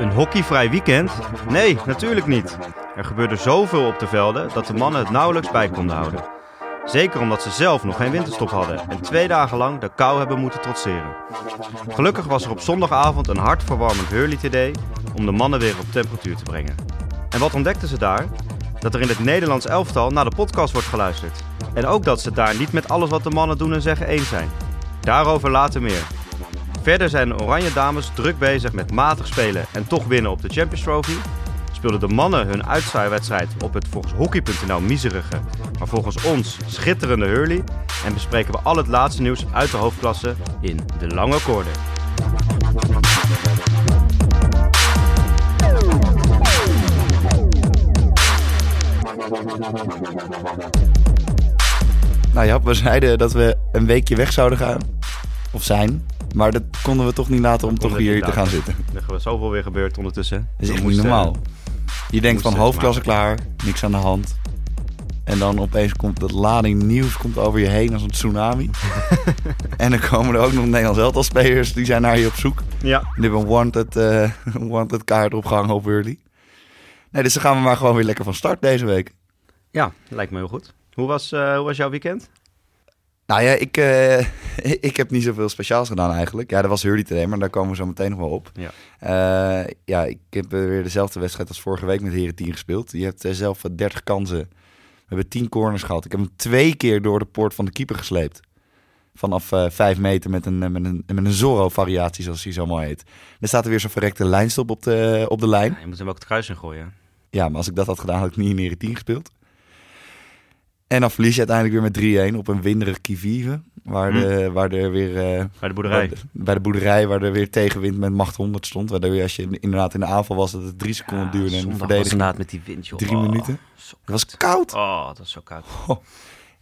Een hockeyvrij weekend? Nee, natuurlijk niet. Er gebeurde zoveel op de velden dat de mannen het nauwelijks bij konden houden. Zeker omdat ze zelf nog geen winterstop hadden en twee dagen lang de kou hebben moeten trotseren. Gelukkig was er op zondagavond een hartverwarmend Hurley TD om de mannen weer op temperatuur te brengen. En wat ontdekten ze daar? Dat er in het Nederlands elftal naar de podcast wordt geluisterd. En ook dat ze daar niet met alles wat de mannen doen en zeggen eens zijn. Daarover later meer. Verder zijn de Oranje Dames druk bezig met matig spelen en toch winnen op de Champions Trophy. Speelden de mannen hun uitzwaaiwedstrijd op het volgens hockey.nl miserige, maar volgens ons schitterende Hurley. En bespreken we al het laatste nieuws uit de hoofdklasse in de lange koorden. Nou ja, we zeiden dat we een weekje weg zouden gaan. Of zijn. Maar dat konden we toch niet laten om toch hier te gaan zitten. Er is zoveel weer gebeurd ondertussen. Dat is echt niet normaal. Je denkt van hoofdklasse klaar, niks aan de hand. En dan opeens komt dat lading nieuws komt over je heen als een tsunami. en dan komen er ook nog Nederlands elftal spelers die zijn naar je op zoek. Ja, Die hebben een wanted, eh, wanted kaart opgehangen op Hurley. Nee, dus dan gaan we maar gewoon weer lekker van start deze week. ja, lijkt me heel goed. Hoe was, eh, hoe was jouw weekend? Nou ja, ik, eh, ik heb niet zoveel speciaals gedaan eigenlijk. Ja, dat was Hurley today, maar daar komen we zo meteen nog wel op. Ja. Eh, ja, ik heb weer dezelfde wedstrijd als vorige week met Heren 10 gespeeld. Je hebt eh, zelf eh, 30 kansen. We hebben 10 corners gehad. Ik heb hem twee keer door de poort van de keeper gesleept. Vanaf eh 5 meter met een, met een, met een Zorro-variatie, zoals hij zo mooi heet. Er staat er weer zo'n verrekte lijnstop op de, op de lijn. Ja, je moet hem ook het kruis in gooien. Ja, maar als ik dat had gedaan, had ik niet in Heren 10 gespeeld. En dan verlies je uiteindelijk weer met 3-1 op een winderig Kivive. Waar, de, waar er weer... eh, Bij de boerderij. Bij de, bij de boerderij waar er weer tegenwind met macht 100 stond. Waardoor je als je inderdaad in de aanval was dat het drie seconden duurde. En de was verdediging inderdaad met die wind, joh. drie Oh, minuten. Het was koud. Oh, dat is zo koud.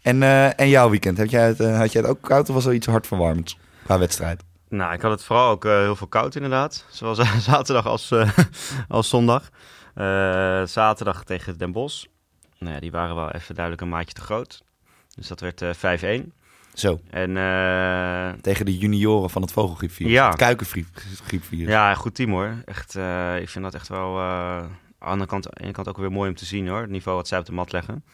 En, eh, en jouw weekend, heb jij het, eh, had jij het ook koud of was er iets hartverwarmend qua wedstrijd? Nou, ik had het vooral ook heel veel koud inderdaad. Zowel zaterdag als, eh, als zondag. Eh, zaterdag tegen Den Bosch. Nou ja, die waren wel even duidelijk een maatje te groot. Dus dat werd eh 5-1. Zo, En eh, tegen de junioren van het vogelgriepvirus. Ja. Het kuikengriepvirus. ja, goed team hoor. Echt, eh, ik vind dat echt wel eh, aan de kant, aan de ene kant ook weer mooi om te zien hoor. Het niveau wat zij op de mat leggen.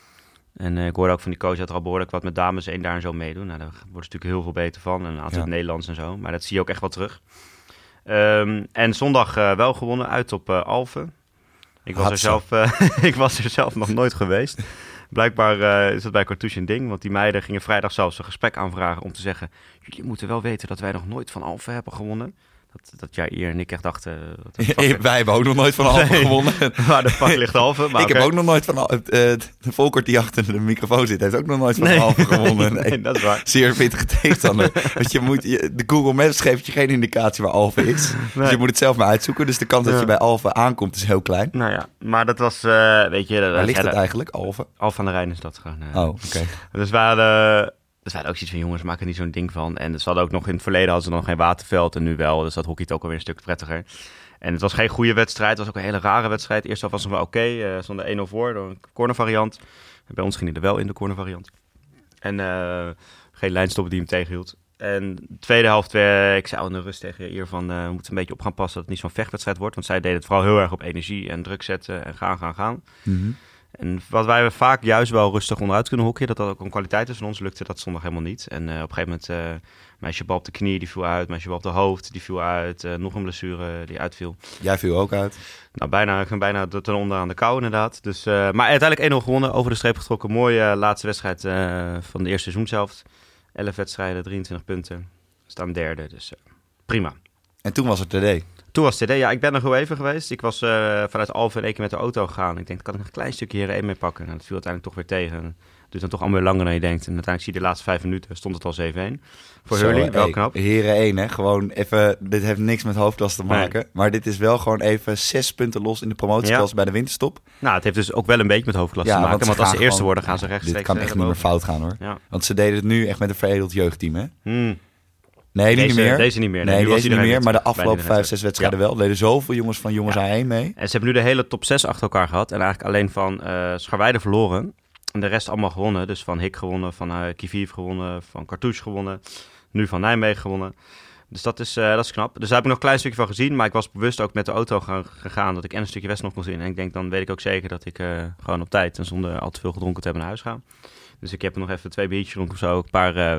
En eh, ik hoorde ook van die coach dat er al behoorlijk wat met dames één daar en zo meedoen. Nou, daar worden ze natuurlijk heel veel beter van. En een aantal Ja. Nederlands en zo. Maar dat zie je ook echt wel terug. Ehm, en zondag eh, wel gewonnen uit op eh Alphen. Ik was, er zelf, eh, ik was er zelf nog nooit geweest. Blijkbaar eh, is dat bij Cartouche een ding. Want die meiden gingen vrijdag zelfs een gesprek aanvragen om te zeggen... jullie moeten wel weten dat wij nog nooit van Alphen hebben gewonnen. Dat, dat jij hier en ik echt dachten... Wij hebben ook nog nooit van Nee. gewonnen. Waar de fuck ligt Alphen? Maar ik heb ook nog nooit van Al- het, eh, de Volkert die achter de microfoon zit, heeft ook nog nooit van Nee. Alphen gewonnen. Nee. Nee, dat is waar. Zeer pittige tegenstander. Want je moet, je, de Google Maps geeft je geen indicatie waar Alphen is. Dus je moet het zelf maar uitzoeken. Dus de kans dat je bij Alphen aankomt is heel klein. Nou ja, maar dat was, eh, weet je... Waar ligt het eigenlijk, Alphen? Alphen aan de Rijn is dat gewoon. eh. Oh, oké. Dus we hadden, dus hadden ook zoiets van, jongens, maak er niet zo'n ding van. En ze hadden ook nog in het verleden hadden ze nog geen waterveld en nu wel. Dus dat hockey het ook alweer een stuk prettiger. En het was geen goede wedstrijd. Het was ook een hele rare wedstrijd. Eerst was het wel oké. eh zonder 1-0 voor door een corner variant. Bij ons ging hij er wel in, de corner variant. En eh, geen lijnstop die hem tegenhield. En de tweede helft, eh, ik zei al in de rust tegen Ier van, eh, we moeten een beetje op gaan passen dat het niet zo'n vechtwedstrijd wordt. Want zij deden het vooral heel erg op energie en druk zetten en gaan, gaan, gaan. Mhm. En wat wij vaak juist wel rustig onderuit kunnen hockeyen, dat dat ook een kwaliteit is van ons, lukte dat zondag helemaal niet. En eh, op een gegeven moment, eh meisje bal op de knie, die viel uit. Meisje bal op de hoofd, die viel uit. Eh, nog een blessure die uitviel. Jij viel ook uit. Nou, bijna, ik ging bijna ten onder aan de kou inderdaad. Dus, maar uiteindelijk 1-0 gewonnen, over de streep getrokken. Mooie laatste wedstrijd van de eerste seizoenshelft. 11 wedstrijden, 23 punten. Staan derde, dus prima. En toen was het TD. Toen was het TD. Ja, ik ben er gewoon even geweest. Ik was eh, vanuit Alphen in één keer met de auto gegaan. Ik denk, kan ik nog een klein stukje hier één mee pakken? Nou, dat viel uiteindelijk toch weer tegen. Het duurt dan toch allemaal weer langer dan je denkt. En uiteindelijk zie je de laatste vijf minuten, stond het al 7-1. Voor Zo, Hurley, wel hey, knap. Heren 1, hè. Gewoon even... Dit heeft niks met hoofdklasse te Nee. maken. Maar dit is wel gewoon even zes punten los in de promotieklasse bij de winterstop. Nou, het heeft dus ook wel een beetje met hoofdklasse Ja, te maken. want als ze eerste gewoon- worden, gaan ze rechtstreeks Dit kan eh, echt niet meer fout gaan, hoor. Ja. Want ze deden het nu echt met een veredeld jeugdteam, hè? Hmm. Nee, Deze, niet meer. deze niet meer. Nee, deze niet meer. Maar de afgelopen vijf, zes wedstrijden wel. Deden zoveel jongens van jongens Ja. A1 mee. En ze hebben nu de hele top 6 achter elkaar gehad. En eigenlijk alleen van eh Scharweide verloren. En de rest allemaal gewonnen. Dus van Hik gewonnen, van uh, Kiviv gewonnen, van Cartouche gewonnen. Nu van Nijmegen gewonnen. Dus dat is, eh, dat is knap. Dus daar heb ik nog een klein stukje van gezien. Maar ik was bewust ook met de auto gaan- gegaan dat ik en een stukje West nog kon zien. En ik denk, dan weet ik ook zeker dat ik eh, gewoon op tijd en zonder al te veel gedronken te hebben naar huis ga. Dus ik heb nog even twee biertjes gedronken of zo. Een paar eh,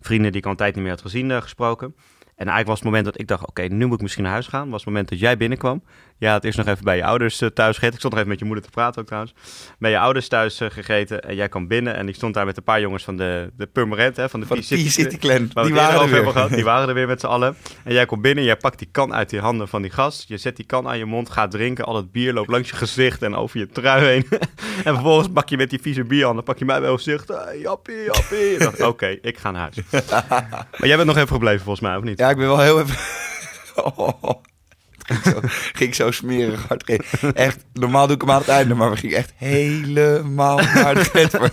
vrienden die ik al een tijd niet meer had gezien eh, gesproken. En eigenlijk was het moment dat ik dacht, oké, nu moet ik misschien naar huis gaan. Was het moment dat jij binnenkwam. Ja, het is nog even bij je ouders eh, thuis gegeten. Ik stond nog even met je moeder te praten ook trouwens. Bij je ouders thuis eh, gegeten. En jij kwam binnen en ik stond daar met een paar jongens van de, de Purmerend, hè, van de Van de P-City Clan. Die waren er weer. gehad. Die waren er weer met z'n allen. En jij komt binnen, jij pakt die kan uit die handen van die gast. Je zet die kan aan je mond, gaat drinken. Al het bier loopt langs je gezicht en over je trui heen. en vervolgens pak je met die vieze bierhanden, pak je mij bij mijn gezicht. Hey, jappie, jappie. Oké, ik ga naar huis. maar jij bent nog even gebleven volgens mij, of niet? Ja, ik ben wel heel even... Oh, ging zo, ging zo smerig hard. Echt, normaal doe ik hem aan het einde, maar we gingen echt helemaal voor.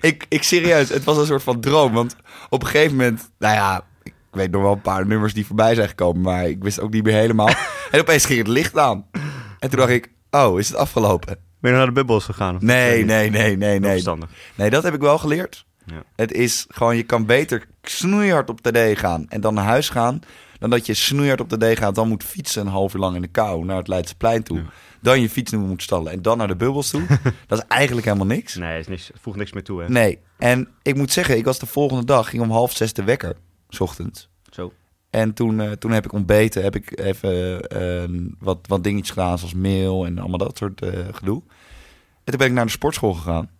ik, ik serieus, het was een soort van droom. Want op een gegeven moment, nou ja, ik weet nog wel een paar nummers die voorbij zijn gekomen, maar ik wist ook niet meer helemaal. En opeens ging het licht aan. En toen dacht ik, oh, is het afgelopen? Ben je naar de bubbels gegaan? Nee, nee, nee, nee, nee. Nee, dat heb ik wel geleerd. Ja. Het is gewoon, je kan beter snoeihard op de D gaan en dan naar huis gaan, dan dat je snoeihard op de D gaat, dan moet fietsen een half uur lang in de kou naar het Leidseplein toe. Ja. Dan je fiets moet stallen en dan naar de bubbels toe. dat is eigenlijk helemaal niks. Nee, het, is niks, voegt niks meer toe, hè? Nee, en ik moet zeggen, ik was de volgende dag, ging om half zes de wekker, s ochtends. Zo. En toen, eh, toen heb ik ontbeten, heb ik even eh, wat, wat dingetjes gedaan, zoals meel en allemaal dat soort eh, gedoe. En toen ben ik naar de sportschool gegaan.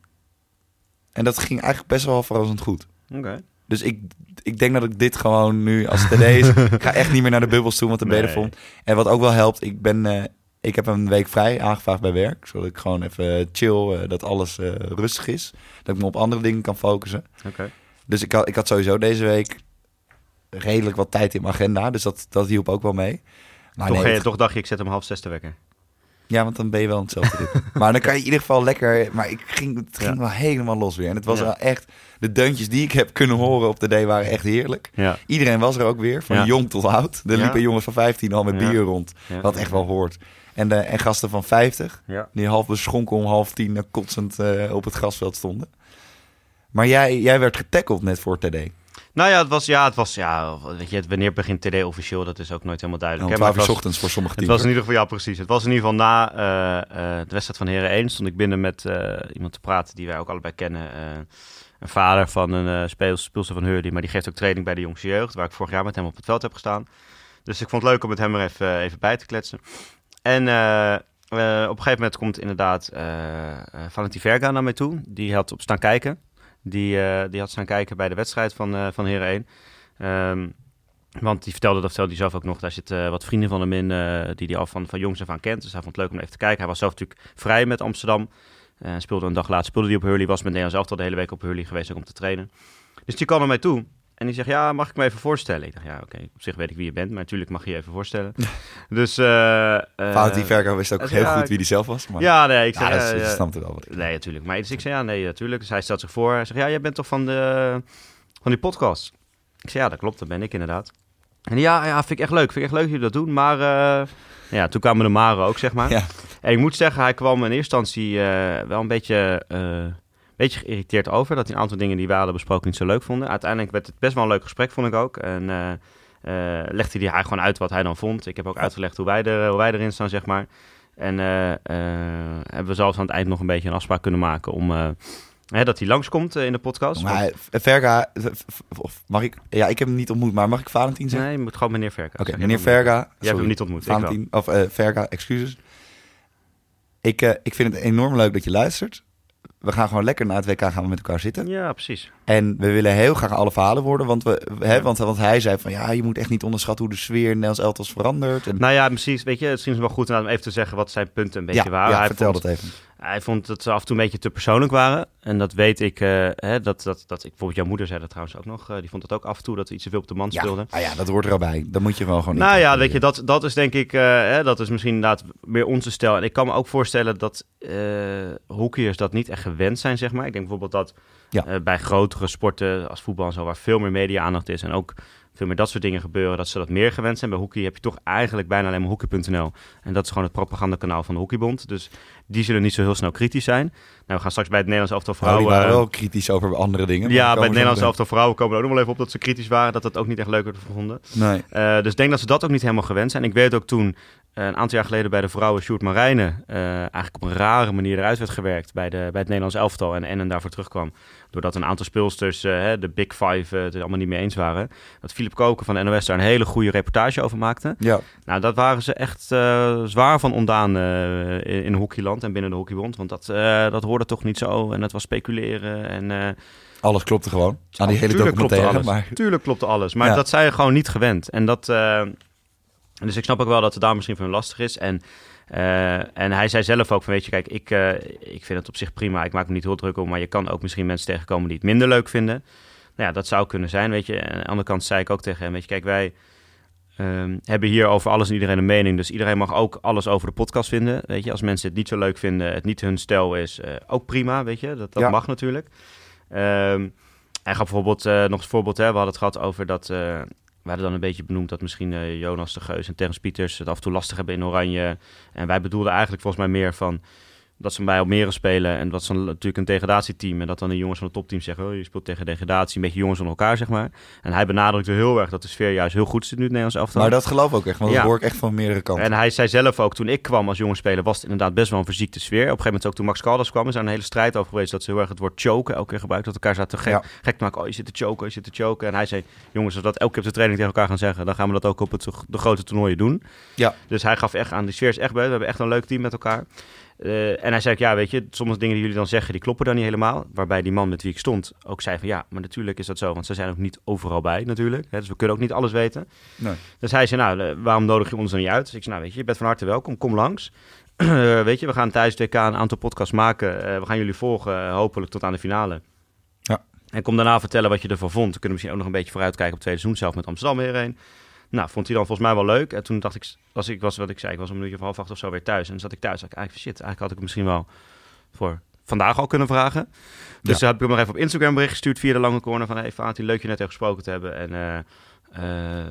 En dat ging eigenlijk best wel verrassend goed. Oké. Dus ik, ik denk dat ik dit gewoon nu, als het is, ik ga echt niet meer naar de bubbels toe, want dan ben je er Nee. vol. En wat ook wel helpt, ik ben, eh, ik heb een week vrij aangevraagd bij werk, zodat ik gewoon even chill, eh, dat alles eh, rustig is, dat ik me op andere dingen kan focussen. Oké. Dus ik had, ik had sowieso deze week redelijk wat tijd in mijn agenda, dus dat, dat hielp ook wel mee. Maar Toch, nee, het- toch dacht je, ik zet hem half zes te wekken. Ja, want dan ben je wel hetzelfde ritme. maar dan kan je in ieder geval lekker... Maar ik ging, het ging Ja. wel helemaal los weer. En het was wel echt... De deuntjes die ik heb kunnen horen op de D waren echt heerlijk. Ja. Iedereen was er ook weer, van jong tot oud. Er liepen jongens van 15 al met bier rond. Wat echt wel hoort. En, de, en gasten van 50, Ja. die half beschonken om half tien eh, kotsend eh, op het grasveld stonden. Maar jij, jij werd getackeld net voor TD. Nou ja, het was, ja, het was, ja, weet je, wanneer begint TD officieel? Dat is ook nooit helemaal duidelijk. hè, 12 maar uur het was- ochtends voor sommige Het teams. was in ieder geval, ja precies. Het was in ieder geval na eh, eh, de wedstrijd van Heren 1. Stond ik binnen met eh, iemand te praten die wij ook allebei kennen. een vader van een uh, speel, speelster van Hurley, maar die geeft ook training bij de jongste jeugd. Waar ik vorig jaar met hem op het veld heb gestaan. Dus ik vond het leuk om met hem er even, even bij te kletsen. En op een gegeven moment komt inderdaad Valentin Verga naar mij toe. Die had op staan kijken. Die, eh, die had staan kijken bij de wedstrijd van, eh van Heren 1. Ehm, want die vertelde, dat vertelde hij zelf ook nog, daar zitten wat vrienden van hem in, eh, die hij al van, van jongs af aan kent. Dus hij vond het leuk om even te kijken. Hij was zelf natuurlijk vrij met Amsterdam. Eh, speelde een dag later, speelde hij op Hurley, was met Nederland zelf al de hele week op Hurley geweest om te trainen. Dus die kwam naar mij toe. En die zegt, ja, mag ik me even voorstellen? Ik dacht, ja, oké, op zich weet ik wie je bent, maar natuurlijk mag je je even voorstellen. dus... Valentin Verga wist ook heel goed wie die zelf was. Maar... Ja, nee, ik zei... dat, ja, is- ja, dat snapte wel wat. Nee, natuurlijk. Maar dus ik zei ja, nee, natuurlijk. Dus hij stelt zich voor. Hij zegt ja, jij bent toch van, de, van die podcast? Ik zei ja, dat klopt, dat ben ik inderdaad. En ja, ja, vind ik echt leuk. Vind ik echt leuk dat jullie dat doen. Maar eh, ja, toen kwamen de Maren ook, zeg maar. Ja. En ik moet zeggen, hij kwam in eerste instantie wel een beetje, beetje geïrriteerd over. Dat hij een aantal dingen die we hadden besproken niet zo leuk vonden. Uiteindelijk werd het best wel een leuk gesprek, vond ik ook. En eh, eh, legde hij gewoon uit wat hij dan vond. Ik heb ook uitgelegd hoe wij, er, hoe wij erin staan, zeg maar. En eh, hebben we zelfs aan het eind nog een beetje een afspraak kunnen maken om... hè, dat hij langskomt in de podcast. Want- Maar Verga, of mag ik, ja, ik heb hem niet ontmoet, maar mag ik Valentin zeggen? nee, je moet gewoon meneer Verka. Oké, meneer Verga. Jij hebt hem niet ontmoet. Valentin, of Verga, excuses. Ik, ik vind het enorm leuk dat je luistert. We gaan gewoon lekker na het WK gaan we met elkaar zitten. Ja, precies. En we willen heel graag alle verhalen worden. Want, we, hè, Ja. want, want hij zei van ja, je moet echt niet onderschatten hoe de sfeer in Nels Eltos verandert. En, Nou ja, precies. Weet je, het is misschien wel goed om even te zeggen wat zijn punten een beetje ja, waren. ja, hij, vertel vond, dat even. Hij vond dat ze af en toe een beetje te persoonlijk waren. En dat weet ik, eh, hè, dat, dat, dat ik, bijvoorbeeld jouw moeder zei dat trouwens ook nog. eh, die vond het ook af en toe dat we iets te veel op de man Ja, speelden. ah ja, dat hoort er al bij. Dan moet je wel gewoon Nou ja, weet je, dat, dat is denk ik, eh, hè, dat is misschien inderdaad meer onze stijl. En ik kan me ook voorstellen dat hoekjes dat niet echt gewend zijn, zeg maar. Ik denk bijvoorbeeld dat Ja. bij grotere sporten als voetbal en zo, waar veel meer media-aandacht is en ook veel meer dat soort dingen gebeuren, dat ze dat meer gewend zijn. Bij hockey heb je toch eigenlijk bijna alleen maar hockey.nl. En dat is gewoon het propagandakanaal van de Hockeybond. Dus die zullen niet zo heel snel kritisch zijn. Nou, we gaan straks bij het Nederlands elftal Nou, die vrouwen... waren eh, wel kritisch over andere dingen. ja, bij het Nederlands elftal vrouwen komen we ook nog wel even op dat ze kritisch waren. Dat dat ook niet echt leuk werd gevonden. Nee. Eh, dus ik denk dat ze dat ook niet helemaal gewend zijn. Ik weet ook toen een aantal jaar geleden bij de vrouwen Sjoerd Marijnen... eh, eigenlijk op een rare manier eruit werd gewerkt bij, de, bij het Nederlands elftal... en en daarvoor terugkwam. Doordat een aantal speelsters, eh, hè, de Big Five, eh, het allemaal niet mee eens waren. Dat Philip Koken van de NOS daar een hele goede reportage over maakte. Ja, Nou, dat waren ze echt zwaar van ondaan eh, in, in hockeyland en binnen de hockeybond. Want dat, dat hoorde toch niet zo en het was speculeren en... alles klopte gewoon. Aan die hele Tuurlijk klopte documentaire. alles. Maar Tuurlijk klopte alles. Maar Ja. dat zijn gewoon niet gewend. En dat, dus ik snap ook wel dat het daar misschien voor hun lastig is. En, eh, en hij zei zelf ook van, weet je, kijk, ik, eh, ik vind het op zich prima. Ik maak me niet heel druk om, maar je kan ook misschien mensen tegenkomen die het minder leuk vinden. Nou ja, dat zou kunnen zijn, weet je. En aan de andere kant zei ik ook tegen hem, weet je, kijk, wij ehm, hebben hier over alles en iedereen een mening. Dus iedereen mag ook alles over de podcast vinden, weet je. Als mensen het niet zo leuk vinden, het niet hun stijl is, eh, ook prima, weet je. Dat, dat Ja. mag natuurlijk. Ehm, hij gaf bijvoorbeeld nog een voorbeeld. Hè, we hadden het gehad over dat. We hadden dan een beetje benoemd dat misschien eh, Jonas de Geus en Terrence Pieters het af en toe lastig hebben in Oranje. En wij bedoelden eigenlijk volgens mij meer van dat ze bij Almere spelen en dat ze natuurlijk een degradatieteam en dat dan de jongens van het topteam zeggen, oh, je speelt tegen degradatie, een beetje jongens van elkaar zeg maar. En hij benadrukte heel erg dat de sfeer juist heel goed zit nu het Nederlands elftal. Maar dat geloof ik ook echt, want Ja. dat hoor ik echt van meerdere kanten. En hij zei zelf ook, toen ik kwam als jongensspeler, was het inderdaad best wel een verziekte sfeer. Op een gegeven moment ook toen Max Caldas kwam, is daar een hele strijd over geweest dat ze heel erg het woord choken elke keer gebruikt. Dat elkaar zaten gek, Ja. gek te maken. Oh, je zit te choken, je zit te choken. En hij zei, jongens, als we dat elke keer op de training tegen elkaar gaan zeggen, dan gaan we dat ook op het, de grote toernooien doen. Ja. Dus hij gaf echt aan, die sfeer is echt bij. We hebben echt een leuk team met elkaar. Eh, en hij zei, ook, ja, weet je, sommige dingen die jullie dan zeggen, die kloppen dan niet helemaal. Waarbij die man met wie ik stond ook zei van, ja, maar natuurlijk is dat zo. Want ze zijn ook niet overal bij natuurlijk. Hè, dus we kunnen ook niet alles weten. Nee. Dus hij zei, nou, eh, waarom nodig je ons dan niet uit? Dus ik zei, nou, weet je, je bent van harte welkom, kom langs. Eh, weet je, we gaan tijdens het WK een aantal podcasts maken. We gaan jullie volgen, hopelijk tot aan de finale. Ja. En kom daarna vertellen wat je ervan vond. We kunnen misschien ook nog een beetje vooruitkijken op het tweede seizoen zelf met Amsterdam weer heen. Nou, vond hij dan volgens mij wel leuk. En toen dacht ik, als ik was wat ik zei, ik was om een uurtje of half acht of zo weer thuis. En dan zat ik thuis, dacht ik eigenlijk, shit, eigenlijk had ik het misschien wel voor vandaag al kunnen vragen. Dus Ja. heb ik hem nog even op Instagram bericht gestuurd via de lange corner van, hey Fatih, leuk je net even gesproken te hebben. En eh, eh,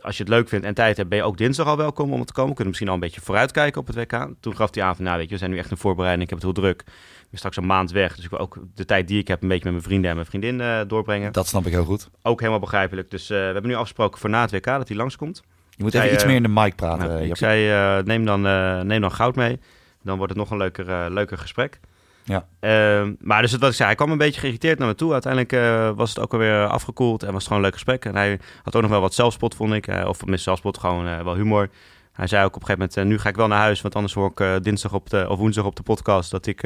als je het leuk vindt en tijd hebt, ben je ook dinsdag al welkom om te komen. We kunnen misschien al een beetje vooruitkijken op het WK. Toen gaf hij aan van, nou weet je, we zijn nu echt een voorbereiding. Ik heb het heel druk. Ik ben straks een maand weg. Dus ik wil ook de tijd die ik heb een beetje met mijn vrienden en mijn vriendin eh, doorbrengen. Dat snap ik heel goed. Ook helemaal begrijpelijk. Dus eh, we hebben nu afgesproken voor na het WK dat hij langskomt. Je moet even iets eh, meer in de mic praten. Nou, ik zei, neem, dan, neem dan goud mee. Dan wordt het nog een leuker, leuker gesprek. Ja. Ehm, maar dus wat ik zei, hij kwam een beetje geïrriteerd naar me toe. Uiteindelijk eh, was het ook alweer afgekoeld en was het gewoon een leuk gesprek. En hij had ook nog wel wat zelfspot, vond ik. Eh, of mis zelfspot, gewoon eh, wel humor. Hij zei ook op een gegeven moment, nu ga ik wel naar huis. Want anders hoor ik dinsdag op de, of woensdag op de podcast dat ik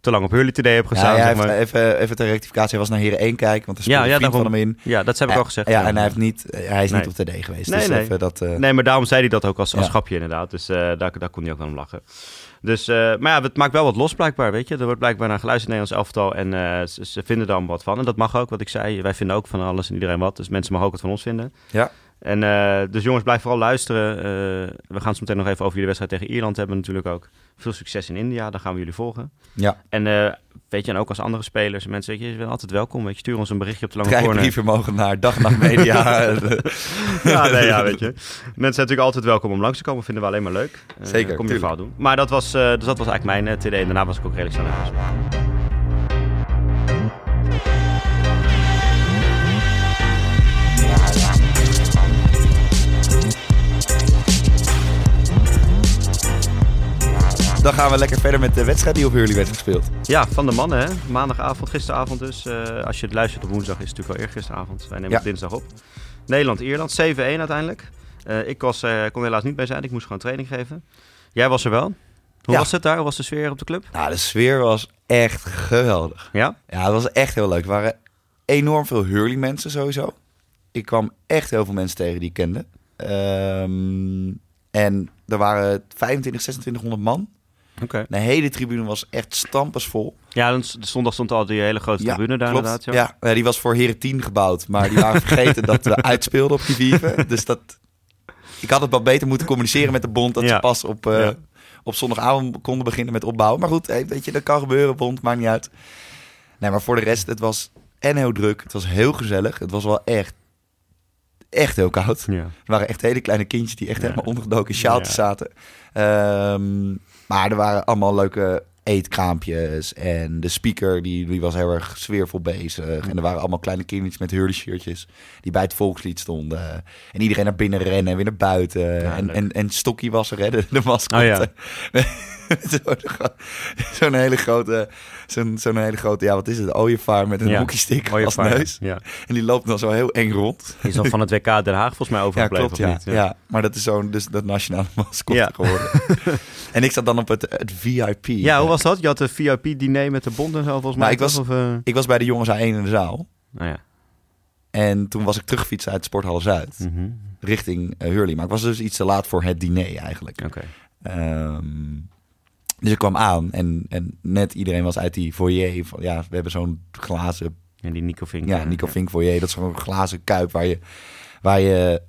te lang op Hurley Today heb gestaan. hij zeg heeft maar. even, even ter rectificatie. Hij was naar Heren 1 kijken, want er Ja, ja, van hem in. Ja, dat heb ik Ja, al gezegd. Ja, en hij, heeft niet, hij is niet op TD geweest. Nee, dus nee. even dat... Nee, maar daarom zei hij dat ook als, als grapje inderdaad. Dus daar, daar kon hij ook wel om lachen. Dus, eh, maar ja, het maakt wel wat los blijkbaar, weet je. Er wordt blijkbaar naar geluisterd in het Nederlands elftal en eh, ze, ze vinden daar wat van. En dat mag ook, wat ik zei. Wij vinden ook van alles en iedereen wat. Dus mensen mogen ook wat van ons vinden. Ja. En eh, dus jongens, blijf vooral luisteren. We gaan zo meteen nog even over jullie wedstrijd tegen Ierland hebben natuurlijk ook. Veel succes in India, daar gaan we jullie volgen. Ja, En eh, weet je, en ook als andere spelers en mensen, weet je, je bent altijd welkom. Weet je, stuur ons een berichtje op de lange drie corner. brieven mogen naar Dag en Nacht Media. Ja, nee, ja, weet je. Mensen zijn natuurlijk altijd welkom om langs te komen. Vinden we alleen maar leuk. Eh, Zeker, Kom je tuurlijk. verhaal doen. Maar dat was, eh, dus dat was eigenlijk mijn TD. En daarna was ik ook redelijk snel Dan gaan we lekker verder met de wedstrijd die op Hurley werd gespeeld. Ja, van de mannen, hè. Maandagavond, gisteravond dus. Eh, als je het luistert op woensdag is het natuurlijk wel eergisteravond. Wij nemen Ja. het dinsdag op. Nederland-Ierland, 7-1 uiteindelijk. Eh, ik was, eh, kon helaas niet bij zijn. Ik moest gewoon training geven. Jij was er wel. Hoe Ja. was het daar? Hoe was de sfeer op de club? Nou, de sfeer was echt geweldig. Ja? Ja, het was echt heel leuk. Er waren enorm veel Hurley mensen sowieso. Ik kwam echt heel veel mensen tegen die ik kende. Ehm, en er waren 25, 2600 man. Oké. De hele tribune was echt stampensvol. Ja, dan, de zondag stond al die hele grote tribune daar klopt. inderdaad. Ja. Ja, ja, die was voor Heren 10 gebouwd. Maar die waren vergeten dat we uitspeelden op die wieven. Dus dat... Ik had het wat beter moeten communiceren met de bond... dat Ja. ze pas op, eh, Ja. op zondagavond konden beginnen met opbouwen. Maar goed, hey, weet je, dat kan gebeuren, bond, maakt niet uit. Nee, maar voor de rest, het was en heel druk. Het was heel gezellig. Het was wel echt, echt heel koud. Ja. Er waren echt hele kleine kindjes die echt Ja. helemaal ondergedoken in sjaaltjes Ja. zaten. Ehm, maar er waren allemaal leuke eetkraampjes. En de speaker die, die was heel erg sfeervol bezig. En er waren allemaal kleine kindjes met hurley-shirtjes die bij het volkslied stonden. En iedereen naar binnen rennen en weer naar buiten. Ja, en, en, en Stokkie was er, hè, de, de mascotte. Oh ja. Zo'n hele grote, zo'n zo'n hele grote, ja wat is het, ooievaar met een Ja. hockeystick als neus. Ja. En die loopt dan zo heel eng rond. Die is dan van het WK Den Haag volgens mij Ja, overgebleven, klopt, of ja. niet? ja. maar dat is zo'n dus dat nationale mascotte Ja. geworden. en ik zat dan op het, het VIP. Ja, hoe was dat? Je had een VIP-diner met de bond en zo volgens mij. Nou, ik was-? Of, eh, Ik was bij de jongens A1 in de zaal. Nou ja. En toen was ik teruggefietst uit Sporthal Zuid. Mhm. Richting eh, Hurley. Maar ik was dus iets te laat voor het diner eigenlijk. Oké. Ehm, dus ik kwam aan. En, en net iedereen was uit die foyer. Van, ja, we hebben zo'n glazen En die Nico Vink. Ja, eh, Nico Vink foyer. Dat is gewoon een glazen kuip waar je, waar je